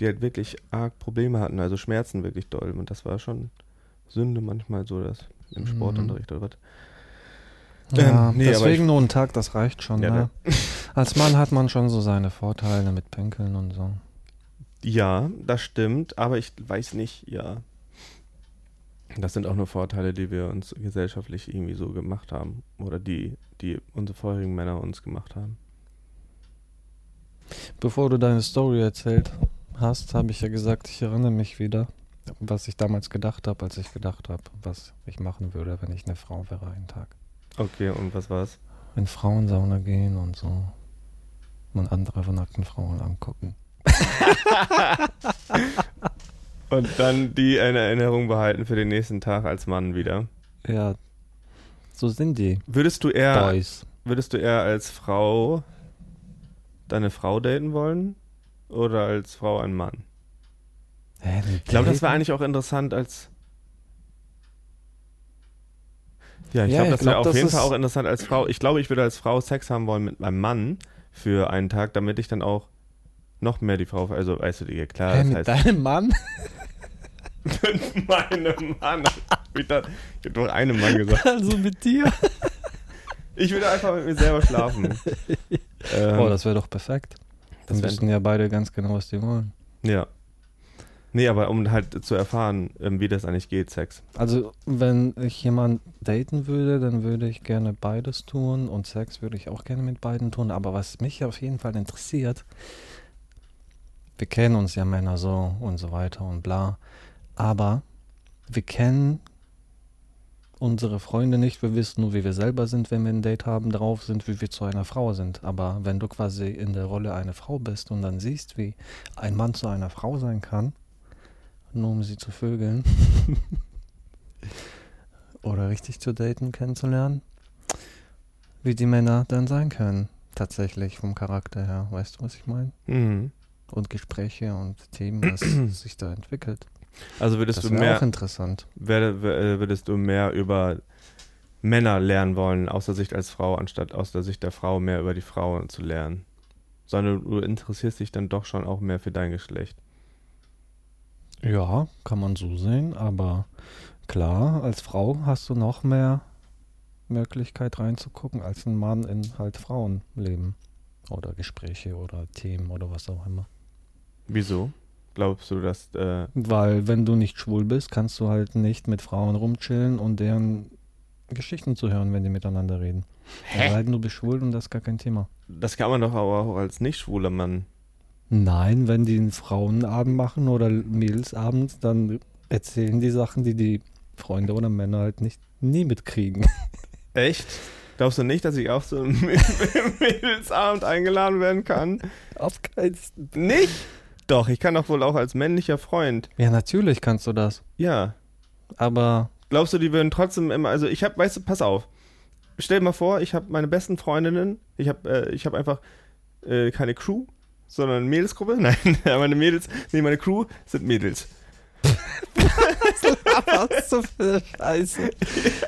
die halt wirklich arg Probleme hatten, also Schmerzen wirklich doll. Und das war schon Sünde manchmal so, das im Mhm. Sportunterricht oder was. Ja, Ähm, nee, deswegen ich- nur ein Tag, das reicht schon. Ja, ne? Als Mann hat man schon so seine Vorteile mit Pinkeln und so. Ja, das stimmt, aber ich weiß nicht, ja. Das sind auch nur Vorteile, die wir uns gesellschaftlich irgendwie so gemacht haben. Oder die, die unsere vorherigen Männer uns gemacht haben. Bevor du deine Story erzählt hast, habe ich ja gesagt, ich erinnere mich wieder. was ich damals gedacht habe, als ich gedacht habe, was ich machen würde, wenn ich eine Frau wäre einen Tag. Okay, und was war's? In Frauensauna gehen und so. Und andere von nackten Frauen angucken. Und dann die in Erinnerung behalten für den nächsten Tag als Mann wieder. Ja, so sind die Würdest du eher, Boys. würdest du eher als Frau deine Frau daten wollen? Oder als Frau einen Mann? Hä, Ich glaube, das wäre eigentlich auch interessant als. Ja, ich Ja, glaube, das wäre glaub, auf das jeden Fall auch interessant als Frau. Ich glaube, ich würde als Frau Sex haben wollen mit meinem Mann für einen Tag, damit ich dann auch noch mehr die Frau, also weißt du, die- klar, Hä, das mit heißt deinem Mann? mit meinem Mann. Ich hab ich hab doch einem Mann gesagt. Also mit dir? Ich würde einfach mit mir selber schlafen. ähm, oh, das wäre doch perfekt. Das wissen ja beide ganz genau, was die wollen. ja. Nee, aber um halt zu erfahren, ähm, wie das eigentlich geht, Sex. Also, wenn ich jemanden daten würde, dann würde ich gerne beides tun und Sex würde ich auch gerne mit beiden tun. Aber was mich auf jeden Fall interessiert, wir kennen uns ja Männer so und so weiter und bla. Aber wir kennen unsere Freunde nicht. Wir wissen nur, wie wir selber sind, wenn wir ein Date haben, drauf sind, wie wir zu einer Frau sind. Aber wenn du quasi in der Rolle einer Frau bist und dann siehst, wie ein Mann zu einer Frau sein kann, nur um sie zu vögeln oder richtig zu daten, kennenzulernen, wie die Männer dann sein können, tatsächlich vom Charakter her. Weißt du, was ich meine? Mhm. Und Gespräche und Themen, was sich da entwickelt. Also würdest Das du mehr, auch interessant. wär- würdest du mehr über Männer lernen wollen, aus der Sicht als Frau, anstatt aus der Sicht der Frau mehr über die Frau zu lernen? Sondern du interessierst dich dann doch schon auch mehr für dein Geschlecht. Ja, kann man so sehen, aber klar, als Frau hast du noch mehr Möglichkeit reinzugucken als ein Mann in halt Frauenleben oder Gespräche oder Themen oder was auch immer. Wieso? Glaubst du, dass äh, Weil wenn du nicht schwul bist, kannst du halt nicht mit Frauen rumchillen und deren Geschichten zu hören, wenn die miteinander reden. Hä? Weil du bist schwul und das ist gar kein Thema. das kann man doch aber auch als nicht schwuler Mann. Nein, wenn die einen Frauenabend machen oder Mädelsabend, dann erzählen die Sachen, die die Freunde oder Männer halt nicht nie mitkriegen. Echt? Glaubst du nicht, dass ich auf so einen Mädelsabend eingeladen werden kann? Auf keinen Nicht? Doch, ich kann doch wohl auch als männlicher Freund. Ja, natürlich kannst du das. Ja. Aber Glaubst du, die würden trotzdem immer, also ich habe, weißt du, pass auf. Stell dir mal vor, ich habe meine besten Freundinnen, ich habe äh, ich hab einfach äh, keine Crew, sondern eine Mädelsgruppe. Nein, meine Mädels, nee, meine Crew sind Mädels. Was so für Scheiße.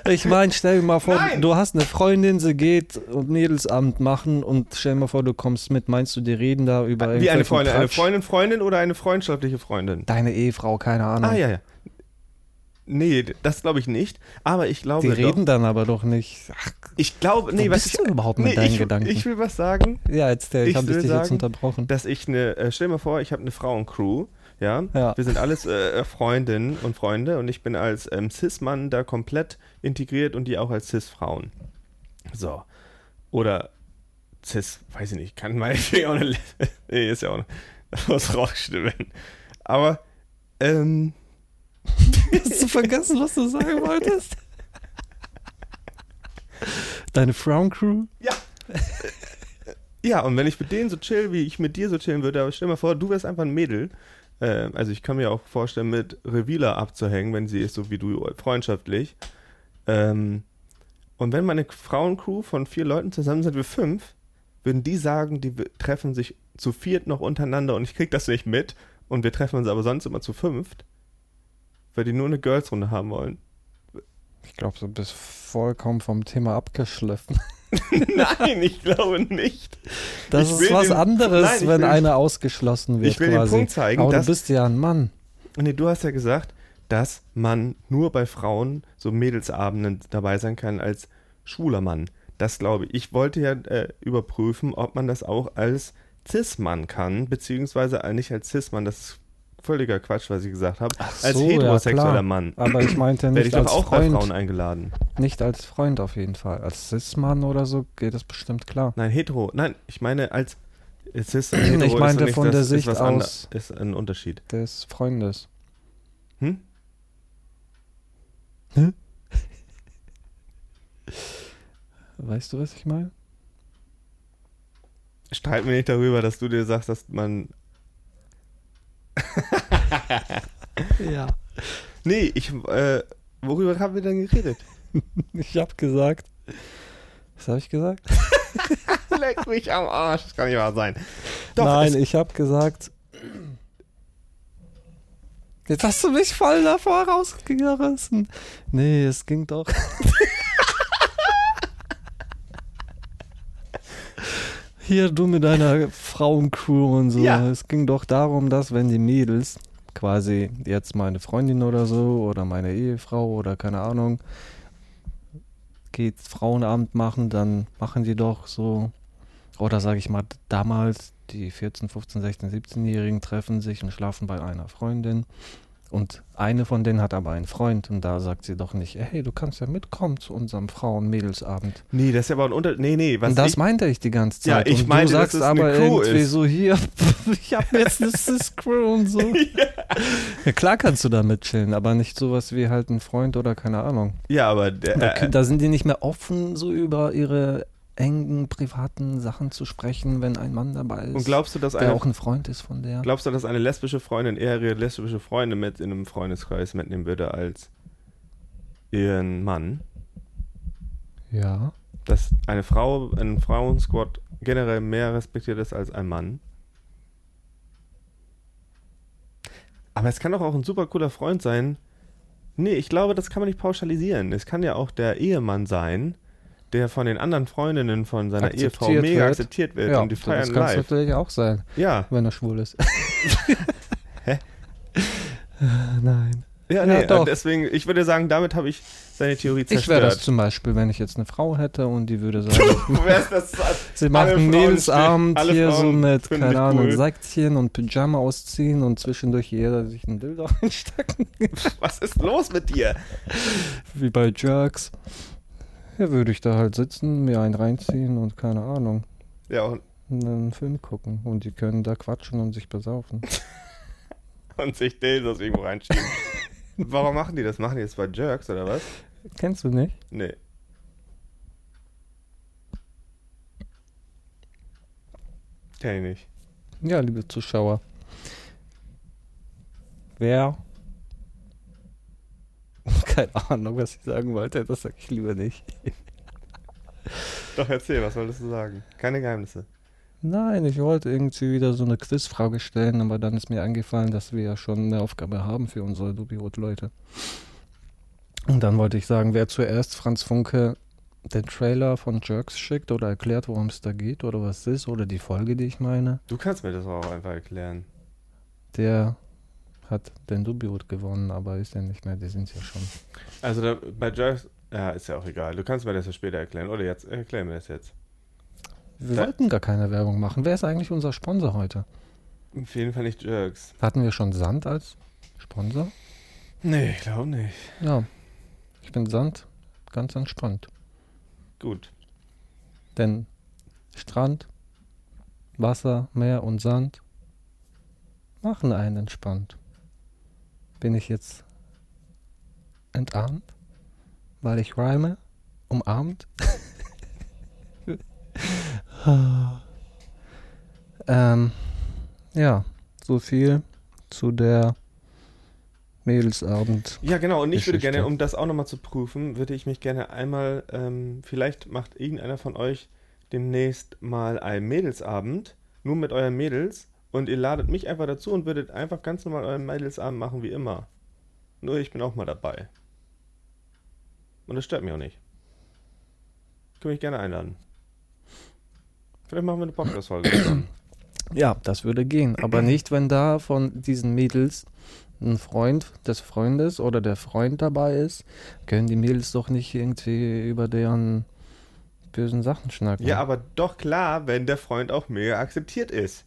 Ich meine, stell dir mal vor, Nein. du hast eine Freundin, sie geht und Mädelsabend machen und stell dir mal vor, du kommst mit, meinst du, die reden da über Wie eine Freundin, eine Quatsch? Freundin, Freundin oder eine freundschaftliche Freundin? Deine Ehefrau, keine Ahnung. Ah, ja, ja. Nee, das glaube ich nicht. Aber ich glaube Die doch. reden dann aber doch nicht. Ach, Ich glaube, nee, was bist ich, du überhaupt mit nee, deinen ich, Gedanken? Ich will was sagen, ja, jetzt ich, Ich habe dich jetzt sagen, unterbrochen. dass ich eine, äh, stell dir mal vor, ich habe eine Frauencrew, ja? Ja. Wir sind alles äh, Freundinnen und Freunde und ich bin als ähm, Cis-Mann da komplett integriert und die auch als Cis-Frauen. So. Oder Cis, weiß ich nicht, kann meinetwegen auch eine, nee, ist ja auch eine, muss rausstimmen. Aber, ähm, Hast du vergessen, was du sagen wolltest? Deine Frauencrew? Ja, und wenn ich mit denen so chill, wie ich mit dir so chillen würde, aber stell dir mal vor, du wärst einfach ein Mädel. Äh, also ich kann mir auch vorstellen, mit Revila abzuhängen, wenn sie ist so wie du, freundschaftlich. Ähm, und wenn meine Frauencrew von vier Leuten zusammen sind wir fünf, würden die sagen, die treffen sich zu viert noch untereinander und ich krieg das nicht mit und wir treffen uns aber sonst immer zu fünft, weil die nur eine Girls-Runde haben wollen. Ich glaube, du bist vollkommen vom Thema abgeschliffen. Nein, ich glaube nicht. Das Ich ist was den- anderes, Nein, wenn will- einer ausgeschlossen wird Ich will den quasi. Punkt zeigen, Aber dass du bist ja ein Mann. Nee, du hast ja gesagt, dass man nur bei Frauen so Mädelsabenden dabei sein kann als schwuler Mann. Das glaube ich. Ich wollte ja äh, überprüfen, ob man das auch als Cis-Mann kann, beziehungsweise nicht als Cis-Mann. Das ist völliger Quatsch, was ich gesagt habe. Als so, ja, heterosexueller klar. Mann. Aber ich meinte Werde ich nicht doch als auch bei Freund. Frauen eingeladen. Nicht als Freund auf jeden Fall. Als Cis-Mann oder so geht das bestimmt klar. Nein, hetero. Nein, ich meine als Cis hetero Ich ist meinte nicht, von der ist Sicht was aus- ist ein Unterschied. Des Freundes. Hm? Weißt du, was ich meine? Streit mir nicht darüber, dass du dir sagst, dass man. Ja. Nee, ich. Äh, worüber haben wir denn geredet? Ich hab gesagt. Was habe ich gesagt? Leck mich am Arsch. Das kann nicht wahr sein. Doch, Nein, ich habe gesagt. Jetzt hast du mich voll davor rausgerissen. Nee, es ging doch. Hier, du mit deiner Frauencrew und so. Ja. Es ging doch darum, dass wenn die Mädels quasi jetzt meine Freundin oder so oder meine Ehefrau oder keine Ahnung geht Frauenabend machen, dann machen die doch so oder sage ich mal, damals die 14, 15, 16, 17-Jährigen treffen sich und schlafen bei einer Freundin. Und eine von denen hat aber einen Freund und da sagt sie doch nicht, hey, du kannst ja mitkommen zu unserem Frauen-Mädelsabend. Nee, das ist ja aber ein Unter. Nee, nee, was und das ich, meinte ich die ganze Ja, Zeit. ich und meinte, du dass sagst es eine aber Crew irgendwie ist. so hier, ich habe jetzt eine Cis-Crew und so. ja. klar kannst du da mit chillen, aber nicht sowas wie halt ein Freund oder keine Ahnung. Ja, aber der, Da, äh, da sind die nicht mehr offen, so über ihre engen privaten Sachen zu sprechen, wenn ein Mann dabei ist, und glaubst du, dass der eine, auch ein Freund ist von der. glaubst du, dass eine lesbische Freundin eher ihre lesbische Freundin mit in einem Freundeskreis mitnehmen würde als ihren Mann? Ja. Dass eine Frau, ein Frauensquad generell mehr respektiert ist als ein Mann? Aber es kann doch auch ein super cooler Freund sein. Nee, ich glaube, das kann man nicht pauschalisieren. Es kann ja auch der Ehemann sein, der von den anderen Freundinnen von seiner Ehefrau mega wird. akzeptiert wird ja, und die das feiern kann es live. natürlich auch sein, Ja, wenn er schwul ist. Hä? Nein. ja, Ja, nee, doch. und deswegen, ich würde sagen, damit habe ich seine Theorie zerstört. Ich wäre das zum Beispiel, wenn ich jetzt eine Frau hätte und die würde sagen, das. sie Alle macht einen Frauen hier so mit, keine Ahnung, cool. Säckchen und Pyjama ausziehen und zwischendurch jeder sich ein Bild einstecken, Was ist los mit dir? wie bei Jerks. Ja, würde ich da halt sitzen, mir einen reinziehen und keine Ahnung, Ja, und, einen Film gucken und die können da quatschen und sich besaufen. und sich Dildos irgendwo reinschieben. Warum machen die das? Machen die das bei Jerks oder was? Kennst du nicht? Nee. Kenn ich nicht. Ja, liebe Zuschauer. Wer? Keine Ahnung, was ich sagen wollte. Das sage ich lieber nicht. Doch, erzähl, was wolltest du sagen? Keine Geheimnisse. Nein, ich wollte irgendwie wieder so eine Quizfrage stellen, aber dann ist mir eingefallen, dass wir ja schon eine Aufgabe haben für unsere Dubiot-Leute. Und dann wollte ich sagen, wer zuerst Franz Funke den Trailer von Jerks schickt oder erklärt, worum es da geht oder was es ist oder die Folge, die ich meine, Du kannst mir das auch einfach erklären. der hat den Dubiot gewonnen, aber ist ja nicht mehr, die sind ja schon. Also da, bei Jerks, ja, ist ja auch egal. Du kannst mir das ja später erklären. Oder jetzt, erklär mir das jetzt. Wir Da- wollten gar keine Werbung machen. Wer ist eigentlich unser Sponsor heute? Auf jeden Fall nicht Jerks. Hatten wir schon Sand als Sponsor? Nee, ich glaube nicht. Ja. Ich bin Sand ganz entspannt. Gut. Denn Strand, Wasser, Meer und Sand machen einen entspannt. Bin ich jetzt entarmt, weil ich rhyme, umarmt? ähm, ja, so viel zu der Mädelsabend. Ja, genau. Und ich würde Geschichte. gerne, um das auch nochmal zu prüfen, würde ich mich gerne einmal, ähm, vielleicht macht irgendeiner von euch demnächst mal einen Mädelsabend, nur mit euren Mädels, und ihr ladet mich einfach dazu und würdet einfach ganz normal euren Mädelsabend machen wie immer. Nur ich bin auch mal dabei. Und das stört mich auch nicht. Können mich gerne einladen. Vielleicht machen wir eine Podcast-Folge zusammen. Ja, das würde gehen, aber nicht, wenn da von diesen Mädels ein Freund des Freundes oder der Freund dabei ist, können die Mädels doch nicht irgendwie über deren bösen Sachen schnacken. Ja, aber doch klar, wenn der Freund auch mega akzeptiert ist.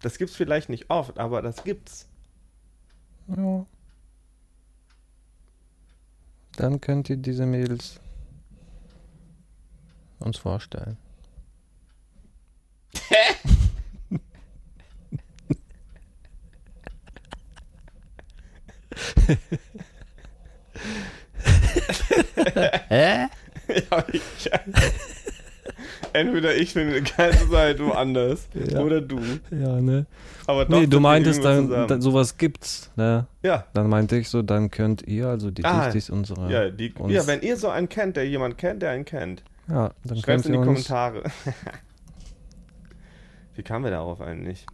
Das gibt's vielleicht nicht oft, aber das gibt's. Ja. Dann könnt ihr diese Mädels uns vorstellen. Hä? Ja, ich, entweder ich bin die ganze Zeit woanders Ja. oder du. Ja, ne? Aber doch Nee, du meintest, dann, dann sowas gibt's, ne? ja, Dann meinte ich so, dann könnt ihr, also die Ah, Dichtis, unsere. ja, die, uns- ja, wenn ihr so einen kennt, der jemand kennt, der einen kennt, ja, dann schreibt könnt in die. Kommentare. Wie kamen wir darauf eigentlich?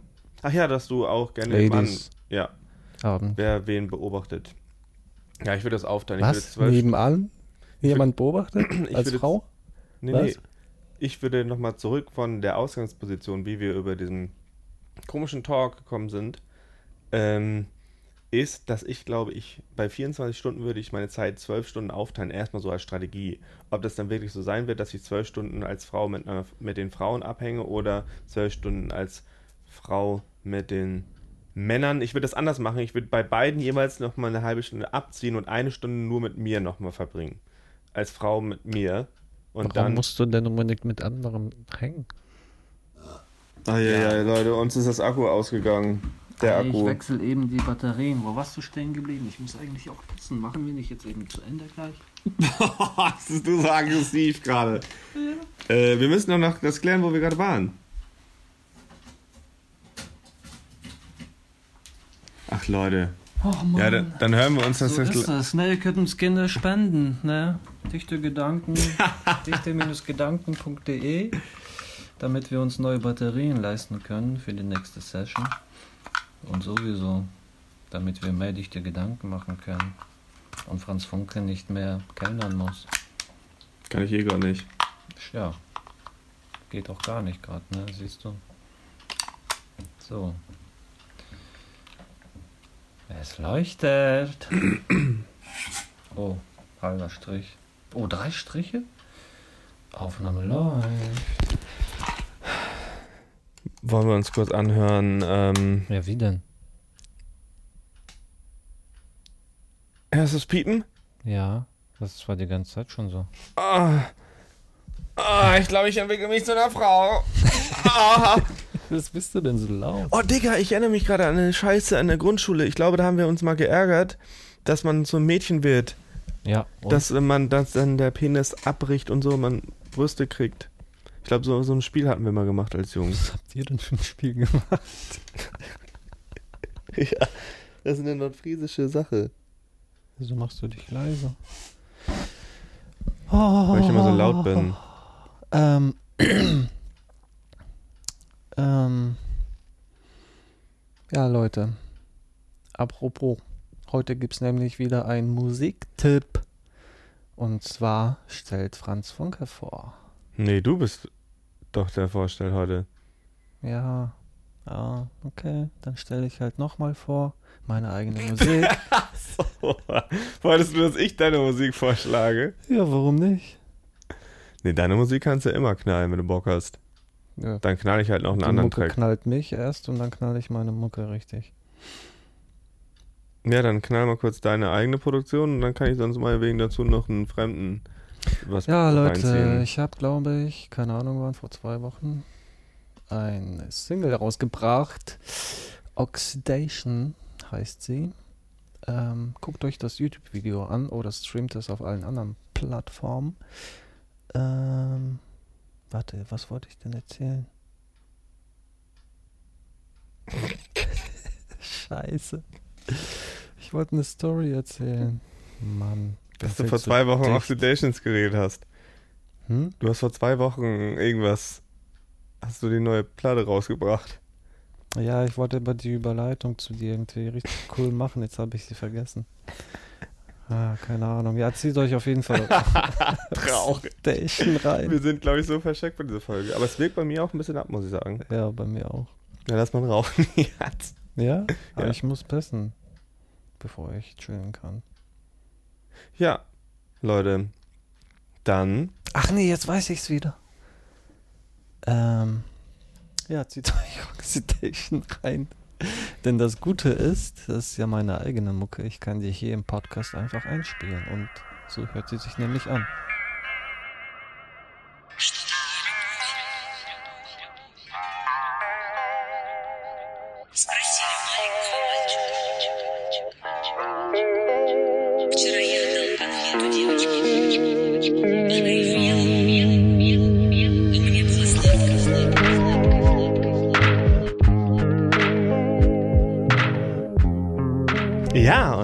Ach ja, dass du auch gerne den Mann, Ladies ja, haben. wer wen beobachtet. Ja, ich würde das aufteilen. Was? Nebenan? Jemand beobachtet? Ich Als Frau? Nee, Was? nee. Ich würde nochmal zurück von der Ausgangsposition, wie wir über diesen komischen Talk gekommen sind, ähm, ist, dass ich glaube, ich bei 24 Stunden würde ich meine Zeit 12 Stunden aufteilen, erstmal so als Strategie. Ob das dann wirklich so sein wird, dass ich 12 Stunden als Frau mit, einer, mit den Frauen abhänge oder 12 Stunden als Frau mit den Männern. Ich würde das anders machen. Ich würde bei beiden jeweils nochmal eine halbe Stunde abziehen und eine Stunde nur mit mir nochmal verbringen. Als Frau mit mir. Und Warum dann musst du denn unbedingt mit anderen hängen? Ah ja, ja, Leute, uns ist das Akku ausgegangen. Der Ich Akku. wechsle eben die Batterien. Wo warst du stehen geblieben? Ich muss eigentlich auch pissen. Machen wir nicht jetzt eben zu Ende gleich? das ist du so aggressiv gerade. Äh, wir müssen doch noch das klären, wo wir gerade waren. Ach Leute. Oh Mann. Ja, dann, dann hören wir uns das so jetzt. ist das. Ne, ihr könnt uns gerne spenden. Ne? Dichte Gedanken. dichte-gedanken.de damit wir uns neue Batterien leisten können für die nächste Session. Und sowieso, damit wir mehr dichte Gedanken machen können. Und Franz Funke nicht mehr kellnern muss. Kann ich eh gar nicht. Ja. Geht auch gar nicht gerade, ne? Siehst du? So. Es leuchtet. Oh, halber Strich. Oh, drei Striche? Aufnahme läuft. Wollen wir uns kurz anhören? Ähm, Ja, wie denn? erstes Piepen? Ja, das war die ganze Zeit schon so. Ah. Ah, ich glaube, ich entwickle mich zu einer Frau. Ah. Was bist du denn so laut? Oh, Digga, ich erinnere mich gerade an eine Scheiße an der Grundschule. Ich glaube, da haben wir uns mal geärgert, dass man so ein Mädchen wird. Ja, und Dass man, dass dann der Penis abbricht und so, man Brüste kriegt. Ich glaube, so, so ein Spiel hatten wir mal gemacht als Jungs. was habt ihr denn für ein Spiel gemacht? ja, das ist eine nordfriesische Sache. Wieso machst du dich leise? Weil ich immer so laut bin. Ähm. ähm. Ja, Leute. Apropos. Heute gibt es nämlich wieder einen Musiktipp. Und zwar stellt Franz Funke vor. Nee, du bist doch der Vorstell heute. Ja. Ja, okay. Dann stelle ich halt nochmal vor. Meine eigene Musik. So. Wolltest du, dass ich deine Musik vorschlage? ja, warum nicht? Nee, deine Musik kannst du ja immer knallen, wenn du Bock hast. Ja. Dann knall ich halt noch einen Die anderen Mucke Track. knallt mich erst und dann knall ich meine Mucke richtig. Ja, dann knall mal kurz deine eigene Produktion und dann kann ich sonst mal wegen dazu noch einen fremden was Ja, Leute, reinziehen. ich habe, glaube ich, keine Ahnung wann, vor zwei Wochen, eine Single rausgebracht. Oxidation heißt sie. Ähm, guckt euch das YouTube-Video an oder streamt es auf allen anderen Plattformen. Ähm, warte, was wollte ich denn erzählen? Scheiße. Ich wollte eine Story erzählen. Mann. Dass das du vor zwei Wochen dicht. Oxidations geredet hast. Hm? Du hast vor zwei Wochen irgendwas. Hast du die neue Platte rausgebracht? Ja, ich wollte aber die Überleitung zu dir irgendwie richtig cool machen. Jetzt habe ich sie vergessen. Ah, keine Ahnung. Ja, zieht euch auf jeden Fall Traurig. Station rein. Wir sind, glaube ich, so verscheckt bei dieser Folge. Aber es wirkt bei mir auch ein bisschen ab, muss ich sagen. Ja, bei mir auch. Ja, lass mal rauchen jetzt. Ja? Aber Ja. ich muss pissen, bevor ich chillen kann. Ja, Leute. Dann. Ach nee, jetzt weiß ich's wieder. Ähm, ja, zieht euch Oxidation rein. Denn das Gute ist, das ist ja meine eigene Mucke. Ich kann die hier im Podcast einfach einspielen. Und so hört sie sich nämlich an.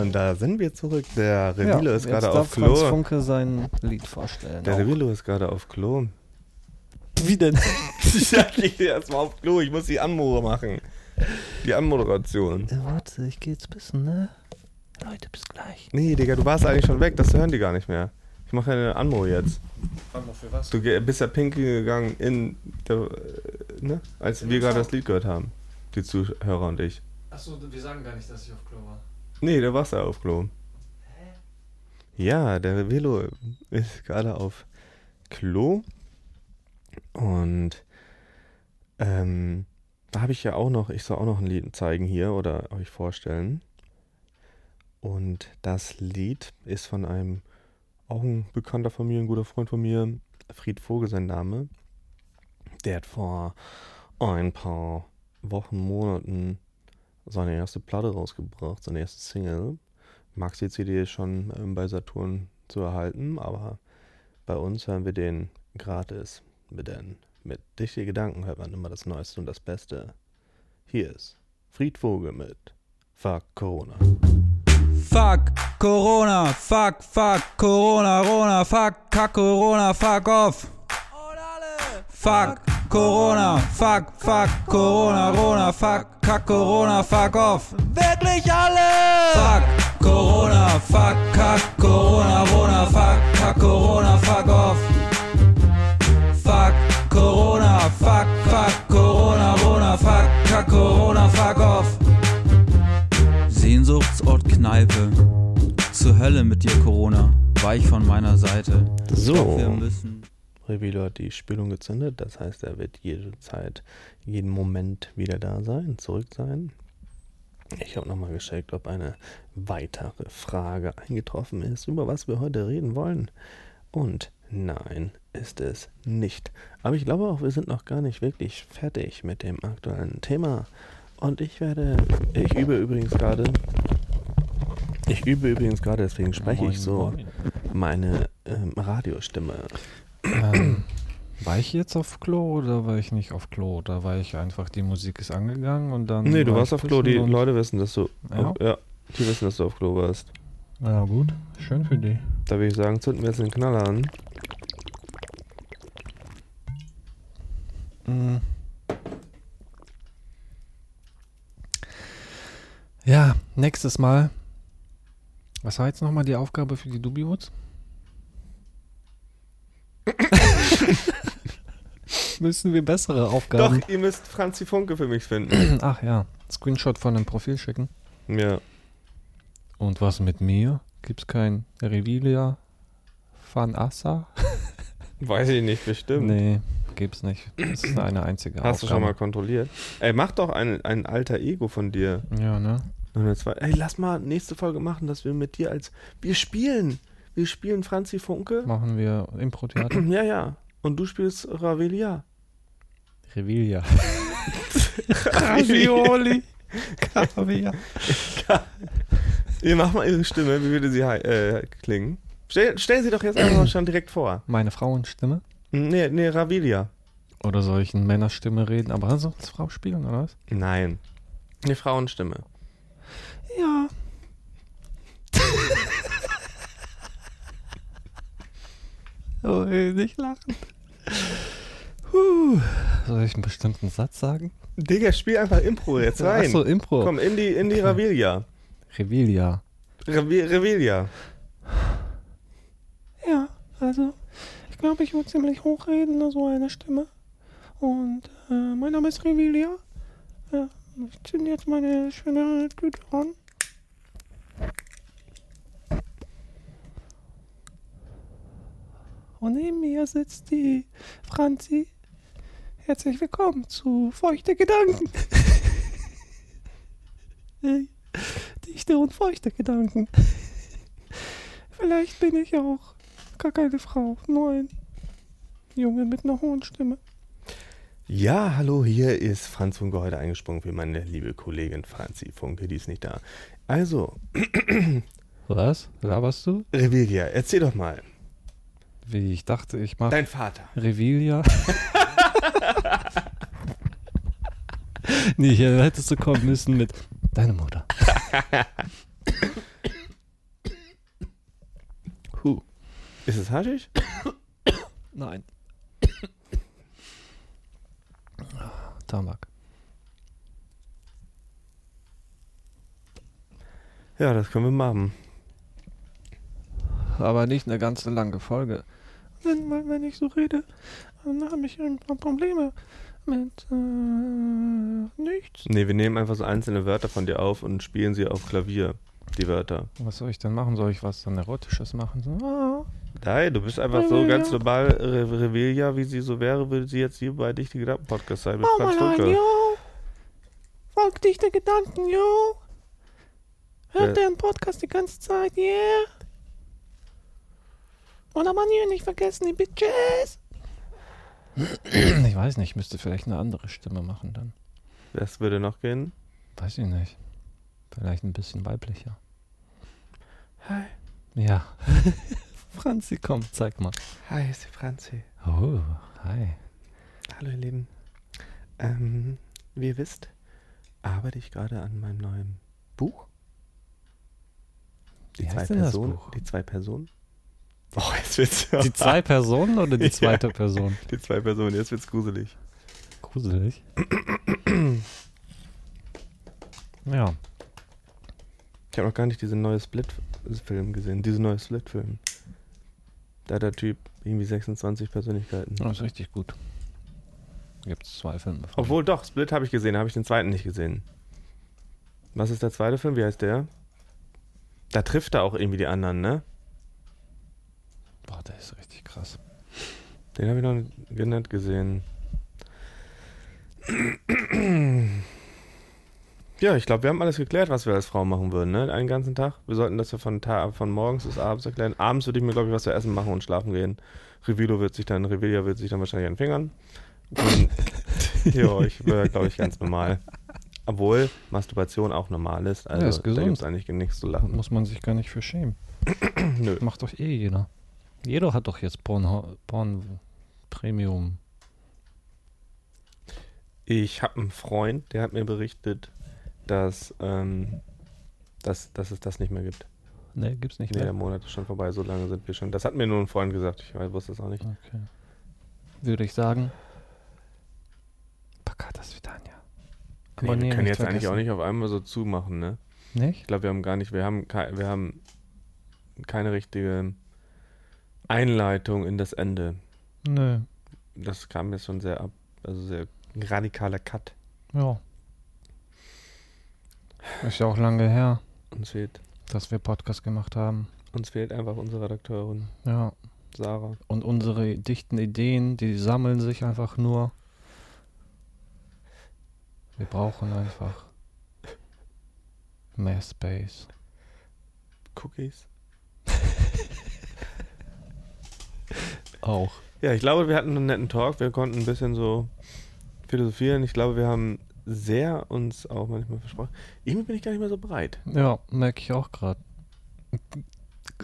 Und da sind wir zurück. Der Revilo ist jetzt gerade darf auf Franz Klo. Funke sein Lied vorstellen. Der Auch. Revilo ist gerade auf Klo. Wie denn? ich gehe erstmal auf Klo, ich muss die Anmo machen. Die Anmoderation. Ja, warte, ich geh jetzt pissen, ne? Leute, bis gleich. Nee, Digga, du warst eigentlich schon weg, das hören die gar nicht mehr. Ich mache eine Anmo jetzt. Warte mal, für was? Du bist ja pinky gegangen in der, äh, ne? Als wir gerade das Lied gehört haben. Die Zuhörer und ich. Achso, wir sagen gar nicht, dass ich auf Klo war. Nee, der warst ja auf Klo. Ja, der Velo ist gerade auf Klo. Und ähm, da habe ich ja auch noch, ich soll auch noch ein Lied zeigen hier oder euch vorstellen. Und das Lied ist von einem, auch ein Bekannter von mir, ein guter Freund von mir, Fried Vogel sein Name. Der hat vor ein paar Wochen, Monaten seine erste Platte rausgebracht, seine erste Single. Max die CD ist schon ähm, bei Saturn zu erhalten, aber bei uns hören wir den gratis. Mit, den, mit dichte Gedanken hört man immer das Neueste und das Beste. Hier ist Fried Vogel mit Fuck Corona. Fuck Corona, fuck, fuck Corona, Rona, fuck, kack Corona, fuck off. Fuck Corona, fuck, fuck Corona, Rona, fuck, kack Corona, fuck off. Wirklich alle! Fuck Corona, fuck, kack Corona, Rona, fuck, kack Corona, fuck off. Fuck Corona, fuck, fuck Corona, Rona, fuck, kack Corona, fuck off. Sehnsuchtsort Kneipe. Zur Hölle mit dir, Corona. Weich von meiner Seite. So. Hat die Spülung gezündet, das heißt, er wird jede Zeit, jeden Moment wieder da sein, zurück sein. Ich habe nochmal gecheckt, ob eine weitere Frage eingetroffen ist, über was wir heute reden wollen. Und nein, ist es nicht. Aber ich glaube auch, wir sind noch gar nicht wirklich fertig mit dem aktuellen Thema. Und ich werde, ich übe übrigens gerade, ich übe übrigens gerade, deswegen spreche ich so meine ähm, Radiostimme. Ähm, war ich jetzt auf Klo oder war ich nicht auf Klo? Oder war ich einfach, die Musik ist angegangen und dann. Nee, du war warst auf Klo. Die Leute wissen, dass du. Ja? Auf, ja, die wissen, dass du auf Klo warst. Ja, gut. Schön für die. Da würde ich sagen, zünden wir jetzt den Knaller an. Mm. Ja, nächstes Mal. Was war jetzt nochmal die Aufgabe für die Dubios? Müssen wir bessere Aufgaben. Doch, ihr müsst Franzi Funke für mich finden. Ach ja, Screenshot von dem Profil schicken. ja. Und was mit mir? Gibt's kein Revilia Van Assa? Weiß ich nicht, bestimmt. Nee, gibt's nicht. Das ist eine einzige Hast du Aufgabe. schon mal kontrolliert? Ey, mach doch ein, ein alter Ego von dir. Ja, ne? Und jetzt war, ey, lass mal nächste Folge machen, dass wir mit dir als. Wir spielen. Wir spielen Franzi Funke. Machen wir Impro-Theater. Ja, ja. Und du spielst Ravelia. Revilia. Ravioli. Kaviar. Ihr macht mal ihre Stimme, wie würde sie äh, klingen? Stell, stell sie doch jetzt einfach schon direkt vor. Meine Frauenstimme? Nee, nee, Ravilia. Oder soll ich in Männerstimme reden? Aber also als Frau spielen, oder was? Nein. Eine Frauenstimme. Ja. oh, nicht lachen. Huh. Soll ich einen bestimmten Satz sagen? Digga, spiel einfach Impro jetzt rein. Achso, Impro. Komm, in die, in die Okay. Ravilia. Revilia. Ravilia. Ja, also ich glaube, ich würde ziemlich hochreden, ne, so eine Stimme. Und äh, mein Name ist Revilia. Ja, ich zünde jetzt meine schöne Tüte an. Und neben mir sitzt die Franzi. Herzlich willkommen zu Feuchte Gedanken. Dichte und feuchte Gedanken. Vielleicht bin ich auch gar keine Frau, nur ein Junge mit einer hohen Stimme. Ja, hallo, hier ist Franz Funke heute eingesprungen für meine liebe Kollegin Franzi Funke, die ist nicht da. Also, Was? Laberst du? Revilia, erzähl doch mal. Wie ich dachte, ich mach Dein Vater. Revilia. nee, hier hättest du kommen müssen mit deiner Mutter. Huh. Ist es Haschisch? Nein. Tabak. Ja, das können wir machen. Aber nicht eine ganze lange Folge. Wenn, wenn ich so rede, dann habe ich irgendwann Probleme mit äh, nichts. Nee, wir nehmen einfach so einzelne Wörter von dir auf und spielen sie auf Klavier. Die Wörter. Was soll ich denn machen? Soll ich was dann Erotisches machen? So, ah, Nein, du bist einfach so ganz normal Re Revelia, wie sie so wäre, würde sie jetzt hier bei Dichte Gedanken Podcast sein mit Oh Franz yo. Folgt dich der Gedanken, yo. Hört Ja. den Podcast die ganze Zeit, yeah. Und abonnieren nicht vergessen, die Bitches. Ich weiß nicht, ich müsste vielleicht eine andere Stimme machen dann. Das würde noch gehen. Weiß ich nicht. Vielleicht ein bisschen weiblicher. Hi. Ja. Franzi, komm, zeig mal. Hi, ist die Franzi. Oh, hi. Hallo ihr Lieben. Ähm, wie ihr wisst, arbeite ich gerade an meinem neuen Buch. Die Wie zwei Personen. Buch? Die zwei Personen. Oh, jetzt wird's Die zwei Personen oder die Ja. zweite Person? Die zwei Personen, jetzt wird's gruselig. Gruselig. ja. Ich habe noch gar nicht diesen neuen Split-Film gesehen. Diesen neuen Split-Film. Da hat der Typ irgendwie 26 Persönlichkeiten. Das ist richtig gut. Gibt es zwei Filme. Obwohl, doch, Split habe ich gesehen, habe ich den zweiten nicht gesehen. Was ist der zweite Film? Wie heißt der? Da trifft er auch irgendwie die anderen, ne? Boah, der ist richtig krass. Den habe ich noch nicht- gesehen. Ja, ich glaube, wir haben alles geklärt, was wir als Frau machen würden, ne? Einen ganzen Tag. Wir sollten das ja von, von morgens bis abends erklären. Abends würde ich mir, glaube ich, was zu essen machen und schlafen gehen. Revilo wird sich dann, Revilia wird sich dann wahrscheinlich an den Fingern. Und, ja, ich wäre, glaube ich, ganz normal. Obwohl Masturbation auch normal ist. Also ist da gesund. gibt es eigentlich nichts zu Da lachen. muss man sich gar nicht für schämen. Nö. Macht doch eh jeder. Jeder hat doch jetzt Porn, Porn Premium. Ich habe einen Freund, der hat mir berichtet, dass, ähm, dass, dass es das nicht mehr gibt. Ne, gibt's nicht Nee, der mehr. Monat ist schon vorbei, so lange sind wir schon. Das hat mir nur ein Freund gesagt, ich weiß, wusste es auch nicht. Okay. Würde ich sagen. Pakatas Vidania. Nee, wir können jetzt eigentlich auch vergessen. nicht auf einmal so zumachen, ne? Nicht? Ich glaube, wir haben gar nicht, wir haben, wir haben keine richtige Einleitung in das Ende. Nö. Das kam jetzt schon sehr ab, also sehr radikaler Cut. Ja. Ist ja auch lange her, Uns fehlt, dass wir Podcast gemacht haben. uns fehlt einfach unsere Redakteurin, Ja. Sarah. Und unsere dichten Ideen, die sammeln sich einfach nur. Wir brauchen einfach mehr Space. Cookies. Auch. Ja, ich glaube, wir hatten einen netten Talk. Wir konnten ein bisschen so philosophieren. Ich glaube, wir haben sehr uns auch manchmal versprochen. Irgendwie bin ich gar nicht mehr so breit. Ja, merke ich auch gerade.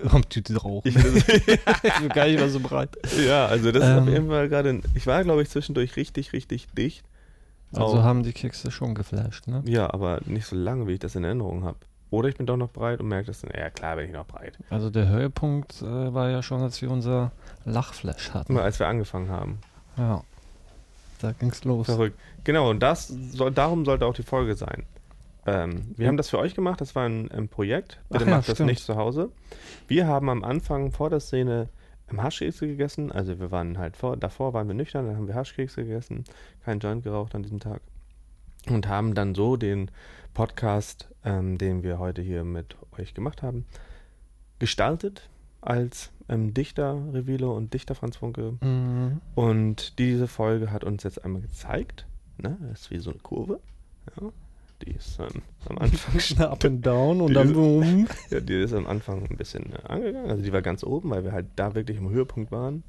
Kommt die rauchen. Ich, bin gar nicht mehr so breit. ja, also das ist auf Ähm. jeden Fall gerade. Ich war, glaube ich, zwischendurch richtig, richtig dicht. Also Auch- haben die Kekse schon geflasht, ne? Ja, aber nicht so lange, wie ich das in Erinnerung habe. Oder ich bin doch noch breit und merke das dann. Ja, klar bin ich noch breit. Also der Höhepunkt äh, war ja schon, als wir unser Lachflash hatten. Immer als wir angefangen haben. Ja. Da ging's los. Verrückt. Genau, und das soll, darum sollte auch die Folge sein. Ähm, wir haben das für euch gemacht, das war ein, ein Projekt. Bitte Ach ja, macht das stimmt. nicht zu Hause. Wir haben am Anfang vor der Szene ähm, Haschkekse gegessen. Also wir waren halt vor, davor waren wir nüchtern, dann haben wir Haschkekse gegessen, kein Joint geraucht an diesem Tag. Und haben dann so den Podcast, ähm, den wir heute hier mit euch gemacht haben, gestaltet als ähm, Dichter Revilo und Dichter Franz Funke Mhm. und diese Folge hat uns jetzt einmal gezeigt, ne, das ist wie so eine Kurve, ja, die ist ähm, am Anfang Up and down und dann boom. ja, die ist am Anfang ein bisschen äh, angegangen, also die war ganz oben, weil wir halt da wirklich im Höhepunkt waren.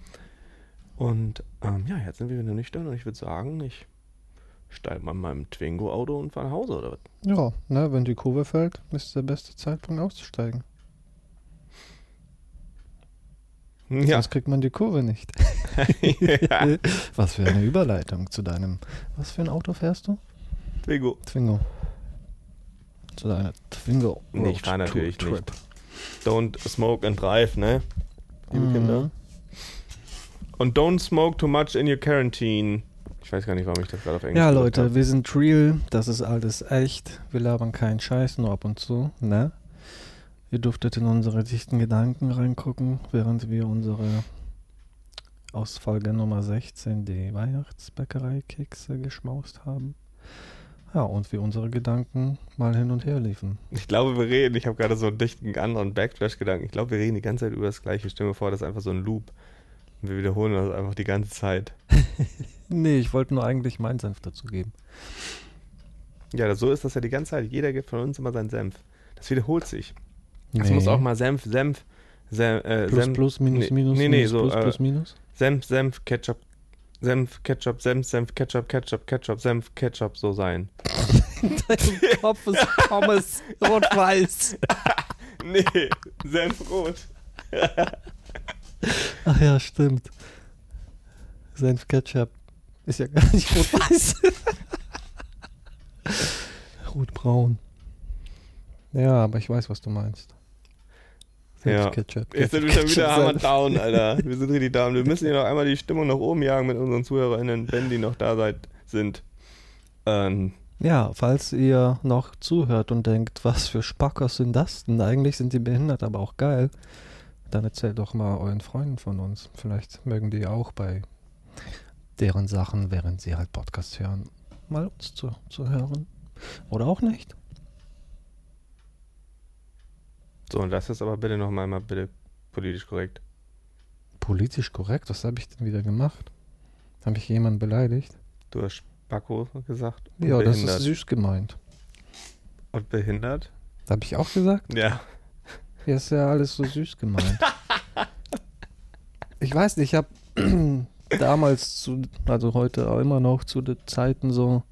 Und ähm, ja, jetzt sind wir wieder nüchtern und ich würde sagen, ich steige mal in meinem Twingo-Auto und fahre nach Hause oder was? Ja, ne, wenn die Kurve fällt, ist der beste Zeitpunkt auszusteigen. Ja, Sonst kriegt man die Kurve nicht. ja. Was für eine Überleitung zu deinem. Was für ein Auto fährst du? Twingo. Twingo. Zu deiner Twingo. Nee, ich fahr Road natürlich Tour nicht. Don't smoke and drive, ne? liebe Mhm. Kinder. Und don't smoke too much in your quarantine. Ich weiß gar nicht, warum ich das gerade auf Englisch Ja, Leute, habe. wir sind real. Das ist alles echt. Wir labern keinen Scheiß, nur ab und zu, ne? Ihr durftet in unsere dichten Gedanken reingucken, während wir unsere aus Folge Nummer 16 die Weihnachtsbäckerei-Kekse geschmaust haben. Ja, und wir unsere Gedanken mal hin und her liefen. Ich glaube, wir reden, ich habe gerade so einen dichten anderen Backtrash-Gedanken. Ich glaube, wir reden die ganze Zeit über das Gleiche. Stell mir vor, das ist einfach so ein Loop. Und wir wiederholen das einfach die ganze Zeit. Nee, ich wollte nur eigentlich meinen Senf dazu geben. Ja, so ist das ja die ganze Zeit. Jeder gibt von uns immer seinen Senf. Das wiederholt sich. Es Nee. muss auch mal Senf, Senf, Senf, äh, Plus, Senf, plus, minus, nee, minus, nee, nee, minus, so, plus, äh, plus, minus. Senf, Senf, Ketchup, Senf, Ketchup, Senf, Senf, Ketchup, Ketchup, Ketchup, Senf, Ketchup, so sein. Dein Kopf ist Pommes rot-weiß. Nee, Senf rot. Ach ja, stimmt. Senf Ketchup ist ja gar nicht rot-weiß. Rotbraun. Ja, aber ich weiß, was du meinst. Ja. Ketchup. Jetzt sind wir schon wieder Ketchup, hammer down, Alter. Wir sind richtig down. Wir müssen hier noch einmal die Stimmung nach oben jagen mit unseren ZuhörerInnen, wenn die noch da seid, sind. Ähm, Ja, falls ihr noch zuhört und denkt, was für Spackers sind das denn? Eigentlich sind die behindert, aber auch geil. Dann erzählt doch mal euren Freunden von uns. Vielleicht mögen die auch bei deren Sachen, während sie halt Podcast hören, mal uns zu, zu hören. Oder auch nicht. so, und das ist aber bitte noch mal, mal bitte politisch korrekt. Politisch korrekt? Was habe ich denn wieder gemacht? Habe ich jemanden beleidigt? Du hast Spacko gesagt. Ja, das behindert. ist süß gemeint. Und behindert? Habe ich auch gesagt? Ja. Ja, ist ja alles so süß gemeint. ich weiß nicht, ich habe damals zu, also heute auch immer noch zu den Zeiten so,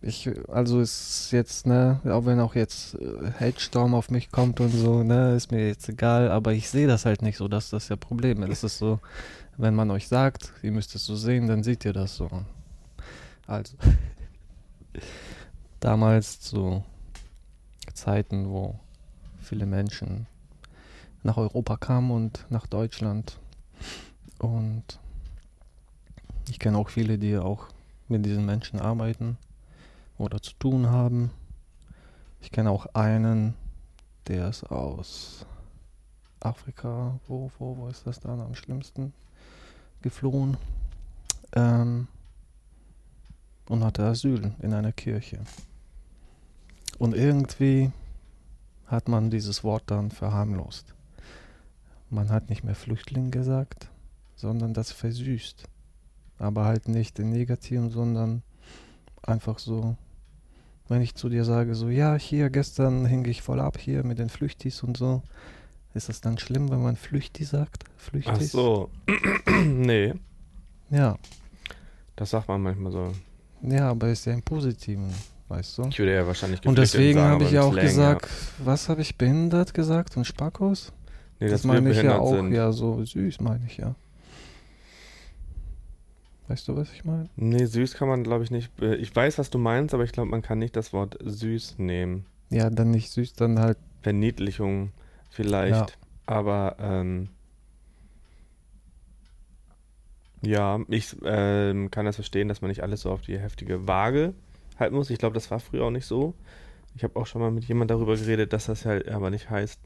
ich, also ist jetzt, ne, auch wenn auch jetzt äh, Hate-Storm auf mich kommt und so, ne, ist mir jetzt egal, aber ich sehe das halt nicht so, dass das ja Problem ist. Es ist so, wenn man euch sagt, ihr müsst es so sehen, dann seht ihr das so. Also, damals zu Zeiten, wo viele Menschen nach Europa kamen und nach Deutschland. Und ich kenne auch viele, die auch mit diesen Menschen arbeiten oder zu tun haben. Ich kenne auch einen, der ist aus Afrika, wo, wo, wo ist das dann am schlimmsten, geflohen ähm, und hatte Asyl in einer Kirche. Und irgendwie hat man dieses Wort dann verharmlost. Man hat nicht mehr Flüchtling gesagt, sondern das versüßt. Aber halt nicht in negativen, sondern einfach so, wenn ich zu dir sage, so, ja, hier gestern hing ich voll ab hier mit den Flüchtis und so, ist das dann schlimm, wenn man Flüchti sagt? Ach Flüchtis? so. nee, Ja, das sagt man manchmal so. ja, aber ist ja im Positiven, weißt du? Ich würde ja wahrscheinlich Und deswegen habe ich ja auch Slang, gesagt, was habe ich behindert gesagt und Spackos? Nee, das wir meine ich ja auch, sind. ja, so süß meine ich ja. Weißt du, was ich meine? Nee, süß kann man, glaube ich, nicht. äh, Ich weiß, was du meinst, aber ich glaube, man kann nicht das Wort süß nehmen. Ja, dann nicht süß, dann halt, Verniedlichung vielleicht. Ja. Aber ähm, ja, ich ähm, kann das verstehen, dass man nicht alles so auf die heftige Waage halten muss. Ich glaube, das war früher auch nicht so. Ich habe auch schon mal mit jemand darüber geredet, dass das halt aber nicht heißt,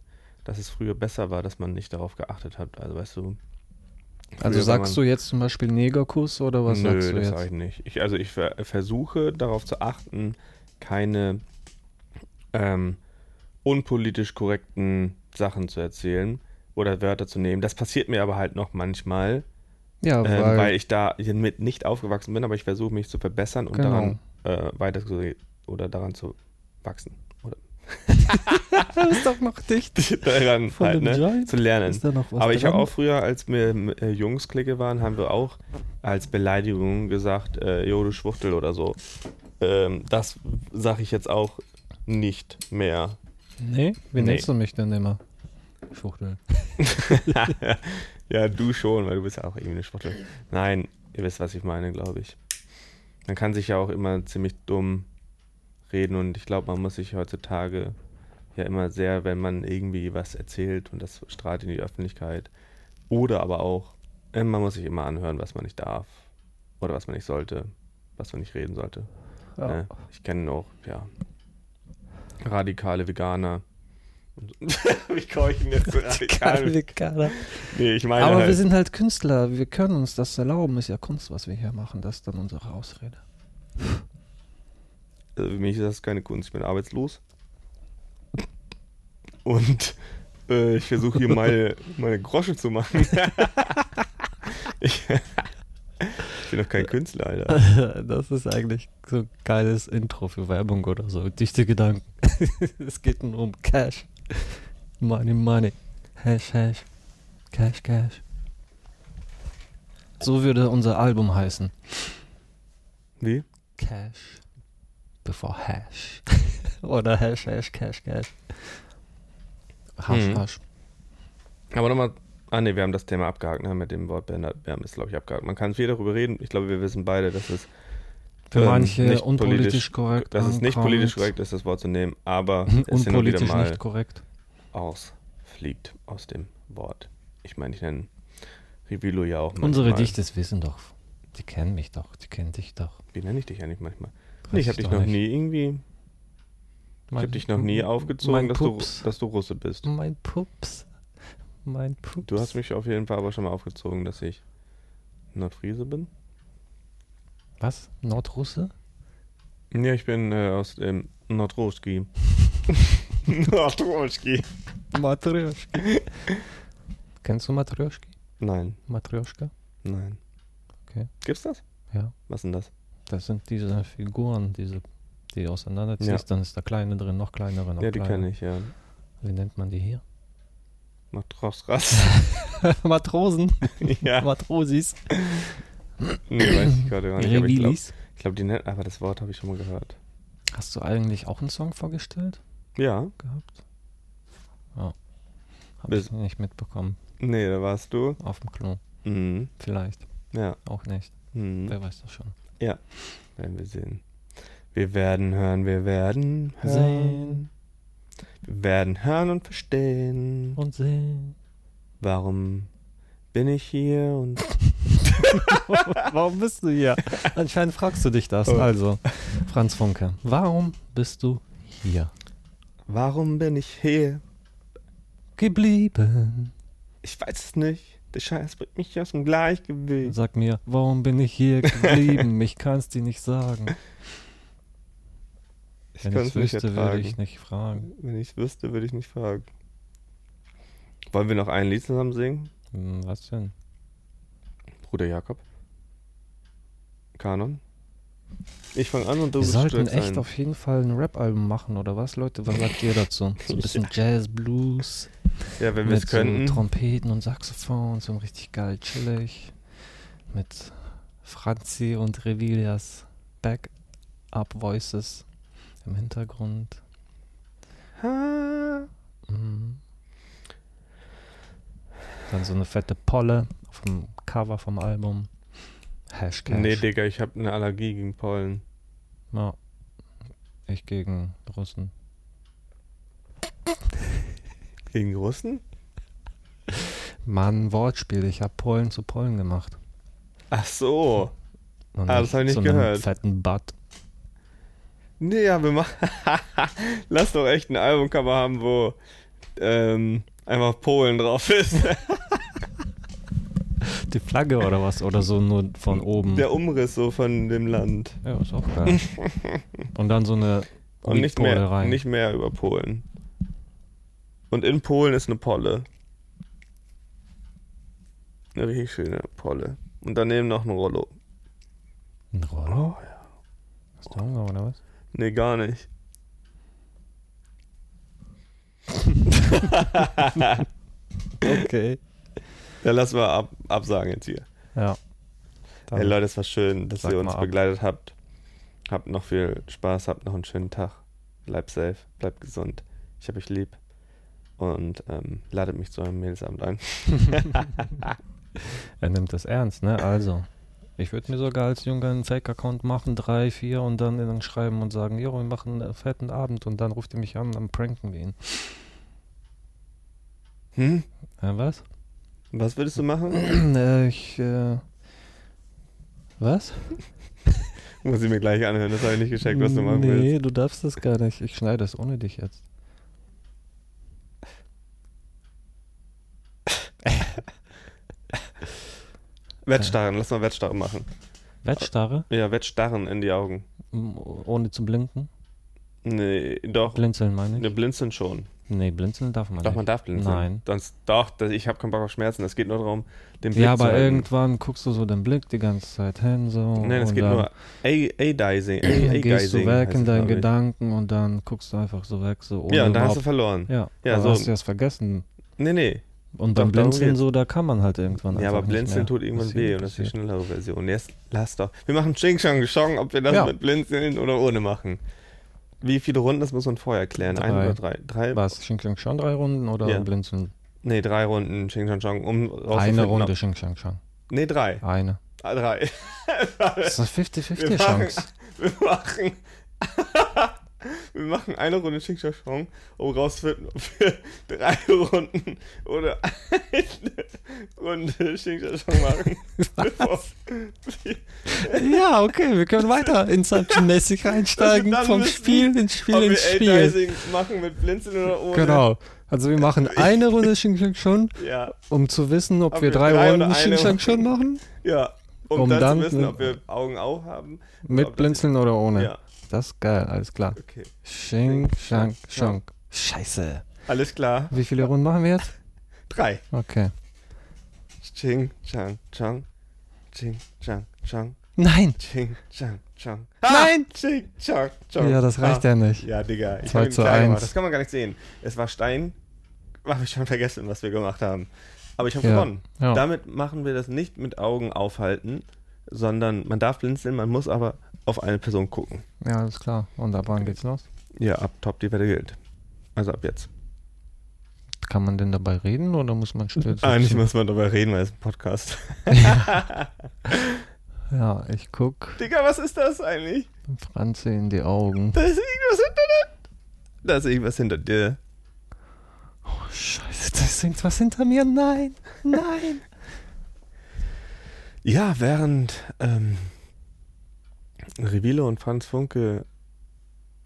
dass es früher besser war, dass man nicht darauf geachtet hat. Also weißt du. Also sagst du jetzt zum Beispiel Negerkuss oder was Nö, sagst du das jetzt? sage ich nicht. Ich, also ich ver versuche darauf zu achten, keine ähm, unpolitisch korrekten Sachen zu erzählen oder Wörter zu nehmen. Das passiert mir aber halt noch manchmal, Ja, ähm, weil, weil ich da mit nicht aufgewachsen bin, aber ich versuche mich zu verbessern und Genau. daran äh, weiter zu oder daran zu wachsen. Das ist doch noch dicht. daran Von halt, ne, zu lernen. Aber ich habe auch früher, als wir äh, Jungs-Clique waren, haben wir auch als Beleidigung gesagt, äh, jo, du Schwuchtel oder so. Ähm, das sage ich jetzt auch nicht mehr. Nee? Wie Nee. nennst du mich denn immer? Schwuchtel. ja, du schon, weil du bist ja auch irgendwie eine Schwuchtel. Nein, ihr wisst, was ich meine, glaube ich. Man kann sich ja auch immer ziemlich dumm reden und ich glaube, man muss sich heutzutage ja immer sehr, wenn man irgendwie was erzählt und das strahlt in die Öffentlichkeit. Oder aber auch, äh, man muss sich immer anhören, was man nicht darf oder was man nicht sollte, was man nicht reden sollte. Ja. Äh, ich kenne auch, ja, radikale Veganer. Wie komme ich denn jetzt zu radikalen? Veganer. Nee, ich meine Aber halt, wir sind halt Künstler, wir können uns das erlauben, ist ja Kunst, was wir hier machen, das ist dann unsere Ausrede. Also für mich ist das keine Kunst, ich bin arbeitslos. Und äh, ich versuche hier meine, meine Grosche zu machen. ich, ich bin doch kein Künstler, Alter. Das ist eigentlich so ein geiles Intro für Werbung oder so. Dichte Gedanken. es geht nur um Cash. Money, money. Hash, hash. Cash, cash. So würde unser Album heißen. Wie? Cash bevor Hash. oder Hash, Hash, Cash, Cash. Hash, Mhm. Hash. Aber nochmal, ah ne, wir haben das Thema abgehakt, ne, mit dem Wort behindert. Wir haben es, glaube ich, abgehakt. Man kann viel darüber reden. Ich glaube, wir wissen beide, dass es, Für Ähm, manche nicht unpolitisch politisch- korrekt. dass es nicht politisch korrekt ist, das Wort zu nehmen, aber es hin und wieder mal nicht korrekt. ausfliegt aus dem Wort. Ich meine, ich nenne Rivilo ja auch manchmal. Unsere Dichtes wissen doch. Die kennen mich doch. Die kennen dich doch. Wie nenne ich dich eigentlich manchmal? Nee, ich habe dich noch nicht. nie irgendwie, ich habe dich noch nie aufgezogen, mein dass du, dass du Russe bist. Mein Pups. Mein Pups. Du hast mich auf jeden Fall aber schon mal aufgezogen, dass ich Nordfriese bin. Was? Nordrusse? Ja, ich bin äh, aus dem Nordroski. Nordroski. Matryoshki. Kennst du Matryoshki? Nein, Matryoshka? nein. Okay. Gibt's das? Ja. Was denn das? Das sind diese Figuren, diese, die du auseinanderziehst. Ja. Dann ist der kleine drin, noch kleinere, noch ja, die kenne ich, ja. Wie nennt man die hier? Nordrosras. Matrosen. ja. Matrosis. Nee, weiß ich gerade gar nicht. Ich glaube, glaub, die nennen, aber das Wort habe ich schon mal gehört. Hast du eigentlich auch einen Song vorgestellt Ja. gehabt? Ja. Hab Bis- ich nicht mitbekommen. Nee, da warst du. Auf dem Klo. Mhm. Vielleicht. Ja. Auch nicht. Mhm. Wer weiß das schon. Werden wir sehen. Wir werden hören, wir werden hören. Sehen. Wir werden hören und verstehen. Und sehen. Warum bin ich hier und Warum bist du hier? Anscheinend fragst du dich das. Oh. Also, Franz Funke, warum bist du hier warum bin ich hier? geblieben? Ich weiß es nicht. Der Scheiß bringt mich aus dem Gleichgewicht. Sag mir, warum bin ich hier geblieben? Ich kann's dir nicht sagen. Ich Wenn ich es nicht wüsste, würde ich nicht fragen. Wenn ich es wüsste, würde ich nicht fragen. Wollen wir noch ein Lied zusammen singen? Hm, Was denn? Bruder Jakob? Kanon? Ich fange an und du Wir sollten echt ein. auf jeden Fall ein Rap-Album machen, oder was, Leute? Was sagt ihr dazu? So ein bisschen Jazz, Blues, Ja, wenn wir es könnten. so Trompeten und Saxophon, so richtig geil chillig. Mit Franzi und Revilias Backup-Voices im Hintergrund. Ha. Mhm. Dann so eine fette Polle auf dem Cover vom Album. Hashtag. Nee, Digga, ich habe eine Allergie gegen Pollen. Ja. Ich gegen Russen. Gegen Russen? Mann, Wortspiel. Ich habe Pollen zu Pollen gemacht. Ach so. Und Ah, das hab ich nicht gehört. fetten Butt. Nee, ja, wir machen. Lass doch echt ein Albumcover haben, wo ähm, einfach Polen drauf ist. Die Flagge oder was? Oder so nur von oben. Der Umriss so von dem Land. ja, ist auch geil. Und dann so eine Und nicht mehr, rein. nicht mehr über Polen. Und in Polen ist eine Polle. Eine richtig schöne Polle. Und daneben noch ein Rollo. Ein Rollo? Hast du Hunger oder was? Nee, gar nicht. Okay. Ja, lass mal ab, absagen jetzt hier. Ja. Dann Hey Leute, es war schön, dass ihr uns begleitet habt. Habt noch viel Spaß, habt noch einen schönen Tag. Bleibt safe, bleibt gesund. Ich hab euch lieb. Und ähm, ladet mich zu eurem Mädelsabend ein. er nimmt das ernst, ne? Also, Ich würde mir sogar als Junge einen Fake-Account machen, drei, vier und dann, dann schreiben und sagen, jo, wir machen einen fetten Abend und dann ruft ihr mich an, dann pranken wir ihn. Hm? Äh, was? Was würdest du machen? äh, ich, äh, was? Muss ich mir gleich anhören, das habe ich nicht gecheckt, was du machen nee, willst. du darfst das gar nicht. Ich schneide das ohne dich jetzt. Wettstarren, lass mal Wettstarren machen. Wettstarre, Ja, Wettstarren in die Augen. ohne zu blinken. Nee, doch. Blinzeln meine ich. Ne, blinzeln schon. Nee, blinzeln darf man Doch, nicht. man darf blinzeln. Nein. Sonst, doch, das, ich habe keinen Bock auf Schmerzen. Es geht nur darum, den Blick Ja, zu aber halten. irgendwann guckst du so den Blick die ganze Zeit hin, so. Nein, es geht nur A-Dicing. Dann gehst du weg in deinen Gedanken und dann guckst du einfach so weg, so ohne Ja, und dann hast du verloren. Ja, Ja, so- hast du das vergessen. Nee, nee. Und Doch, beim Blinzeln so, da kann man halt irgendwann Ja, aber Blinzeln tut irgendwann weh und das ist die schnellere Version. Jetzt lass doch. Wir machen Ching Chong Chong, ob wir das Ja. mit Blinzeln oder ohne machen. Wie viele Runden, das muss man vorher klären. Ein Drei. oder drei? Drei? Was, Xing Shang schon drei Runden oder Ja. Blinzeln? Nee, drei Runden Ching Chong Chong, um Eine Runde Xing Shang schon. Nee, drei. Eine. Ah, drei. Das ist eine Wir 50-50 machen, Chance. wir machen, wir machen eine Runde Ching Chong Chong, um rauszufinden, ob wir drei Runden oder eine Runde Ching Chong Chong machen. Ja, okay, wir können weiter Inception-mäßig reinsteigen. dann Vom wissen, Spiel ins Spiel ins Spiel. Machen mit Blinzeln oder ohne. Genau. Also wir machen eine Runde Xing schon, Ja, um zu wissen, ob, Ob wir drei, drei Runden Xing schon machen. ja. Um, Um dann, dann- zu wissen, ob wir Augen auf haben. Mit Blinzeln oder ohne. Ja, Das ist geil, alles klar. okay. Xing Shang Ja. Shang. Scheiße. Alles klar. Wie viele Runden machen wir jetzt? Drei. Okay. Ching, chang, chang. Ching, chang, chang. Nein! Ching, chang, chang. Nein! Ching, chang, chang. Ja, das reicht ah. ja nicht. Ja, Digga. Ich Zwei hab ihn zu klein gemacht. eins. Das kann man gar nicht sehen. Es war Stein. Habe ich schon vergessen, was wir gemacht haben. Aber ich habe Ja. gewonnen. Ja. Damit machen wir das nicht mit Augen aufhalten, sondern man darf blinzeln, man muss aber auf eine Person gucken. Ja, alles klar. Und ab wann geht's los? Ja, ab top die Wette gilt. Also ab jetzt. Kann man denn dabei reden oder muss man still? Eigentlich muss man darüber reden, weil es ein Podcast. Ja, ich guck Digga, was ist das eigentlich? Franzi in die Augen. Da ist irgendwas hinter dir. Da ist irgendwas hinter dir. Oh, scheiße, da ist irgendwas hinter mir. Nein, nein. Ja, während ähm, Revilo und Franz Funke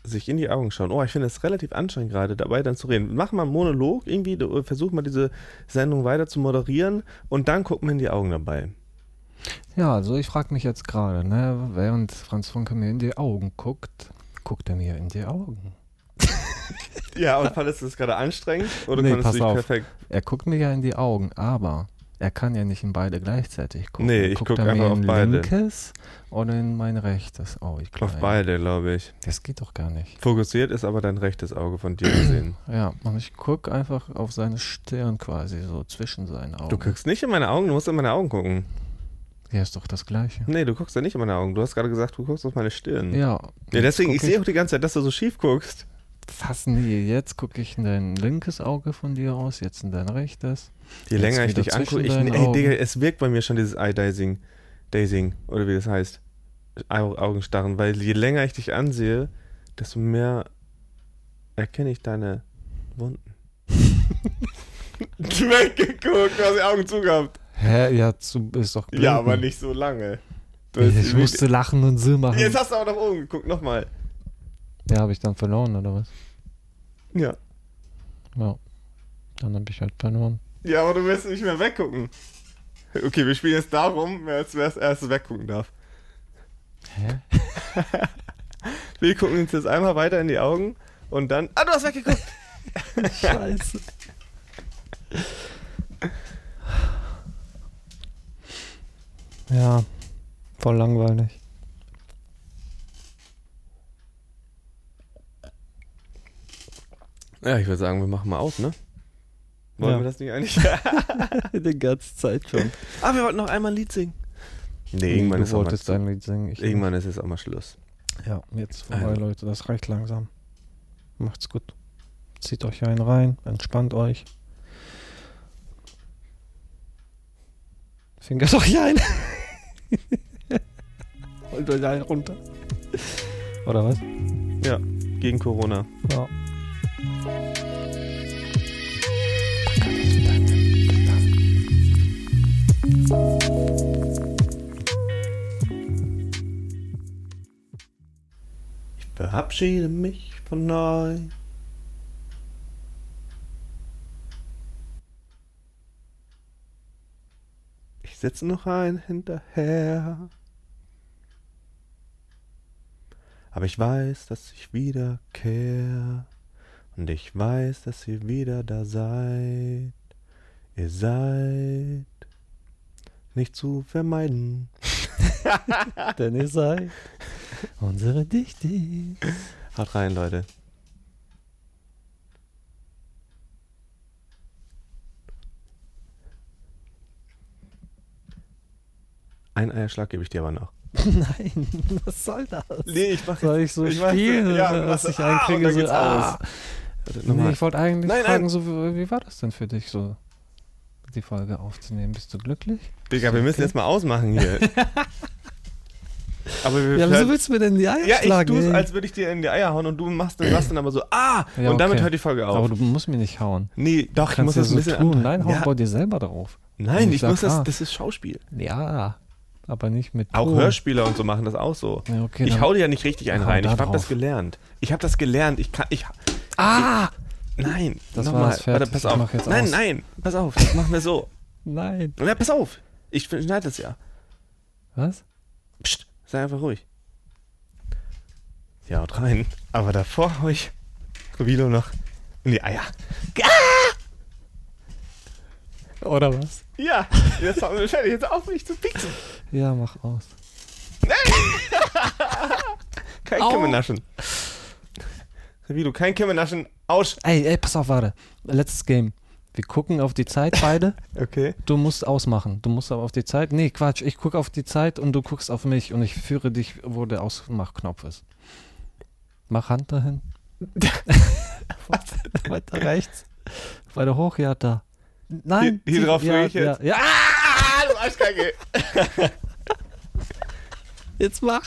sich in die Augen schauen. Oh, ich finde es relativ anstrengend gerade, dabei dann zu reden. Mach mal einen Monolog irgendwie, du, versuch mal diese Sendung weiter zu moderieren und dann guck mir in die Augen dabei. Ja, also ich frage mich jetzt gerade, ne, während Franz Funke mir in die Augen guckt, guckt er mir in die Augen. Ja, und fandest du das gerade anstrengend oder Nee, pass du dich auf. perfekt... Er guckt mir ja in die Augen, aber er kann ja nicht in beide gleichzeitig gucken. Nee, ich guckt guck einfach auf in beide. linkes oder in mein rechtes Auge? Ich Auf beide, glaube ich. Das geht doch gar nicht. Fokussiert ist aber dein rechtes Auge von dir gesehen. Ja, und ich guck einfach auf seine Stirn quasi, so zwischen seinen Augen. Du guckst nicht in meine Augen, du musst in meine Augen gucken. Ja, ist doch das Gleiche. Nee, du guckst ja nicht in meine Augen. Du hast gerade gesagt, du guckst auf meine Stirn. Ja. Ja, deswegen, ich sehe auch die ganze Zeit, dass du so schief guckst. Fast nie. Jetzt gucke ich in dein linkes Auge von dir aus, jetzt in dein rechtes. Je Jetzt länger ich dich angucke, ich, ey. Digga, es wirkt bei mir schon dieses Eye-Dazing, Dazing, oder wie das heißt. Au Augenstarren, weil je länger ich dich ansehe, desto mehr erkenne ich deine Wunden. Weggeguckt, du hast die Augen zugehabt. Hä? Ja, zu, ist doch blinden. Ja, aber nicht so lange. Ich musste lachen und so machen. Jetzt hast du auch nach oben geguckt, nochmal. Ja, habe ich dann verloren, oder was? Ja. Ja. Dann habe ich halt verloren. Ja, aber du wirst nicht mehr weggucken. Okay, wir spielen jetzt darum, wer als erstes weggucken darf. Hä? Wir gucken uns jetzt einmal weiter in die Augen und dann. Ah, du hast weggeguckt! Scheiße. Ja, voll langweilig. Ja, ich würde sagen, wir machen mal aus, ne? Wollen Ja. wir das nicht eigentlich? Die ganze Zeit schon. ah, wir wollten noch einmal ein Lied singen. Nee, irgendwann du ist, auch mal, wolltest ein Lied singen. Ich irgendwann ist es auch mal Schluss. Ja, jetzt vorbei, Also. Leute. Das reicht langsam. Macht's gut. Zieht euch einen rein, entspannt euch. Fingert euch ein. Holt euch einen runter. Oder was? Ja, gegen Corona. Ja. Verabschiede mich von euch. Ich setze noch einen hinterher. Aber ich weiß, dass ich wiederkehr. Und ich weiß, dass ihr wieder da seid. Ihr seid nicht zu vermeiden. Denn ihr seid unsere Dichte. Haut rein, Leute. Ein Eierschlag gebe ich dir aber noch. Nein, was soll das? Nee, ich mach Soll ich so ich spielen, ja, mach ich ah, einkriege? so, ah. Nee, ich wollte eigentlich Nein, fragen, nein. so, wie war das denn für dich, so die Folge aufzunehmen? Bist du glücklich? Digga, wir müssen Okay. jetzt mal ausmachen hier. aber wir Ja, wieso willst du mir denn die Eier ja, ich schlagen? tue es, als würde ich dir in die Eier hauen und du machst dann, machst dann aber so, ah, Ja, und damit okay. hört die Folge auf. Aber du musst mir nicht hauen. nee, doch, ich muss das ein so bisschen tun. Nein, hau ja, dir selber drauf. Nein, Ich ich sag, muss das, ah. das ist Schauspiel. Ja, aber nicht mit Auch Ton. Hörspieler und so machen das auch so. Ja, okay, ich hau dir ja nicht richtig einen rein. Ich hab drauf. das gelernt. Ich habe das gelernt. Ich kann, ich, Ah! nein, Das nochmal. Warte, pass Ich auf. nein, aus. nein, pass auf. Das machen wir so. Nein. Ja, pass auf. Ich schneide das ja. Was? Psst, sei einfach ruhig. Ja, haut rein. Aber davor hau ich Vilo noch in die Eier. Oder was? Ja, jetzt haben wir fertig. Jetzt auf mich zu pixen. Ja, mach aus. Kein Au. Kimmenaschen. Vilo, kein Kimmenaschen. Aus. Ey, ey, pass auf, warte. Letztes Game. Wir gucken auf die Zeit beide. Okay. Du musst ausmachen. Du musst aber auf die Zeit. Nee, Quatsch. Ich gucke auf die Zeit und du guckst auf mich und ich führe dich, wo der Ausmachknopf ist. Mach Hand dahin. Weiter rechts. Weiter hoch, ja, da. Nein. Hier- hier drauf ja, ich jetzt? Ja, ja. Ah, du Arschkacke. Jetzt mach.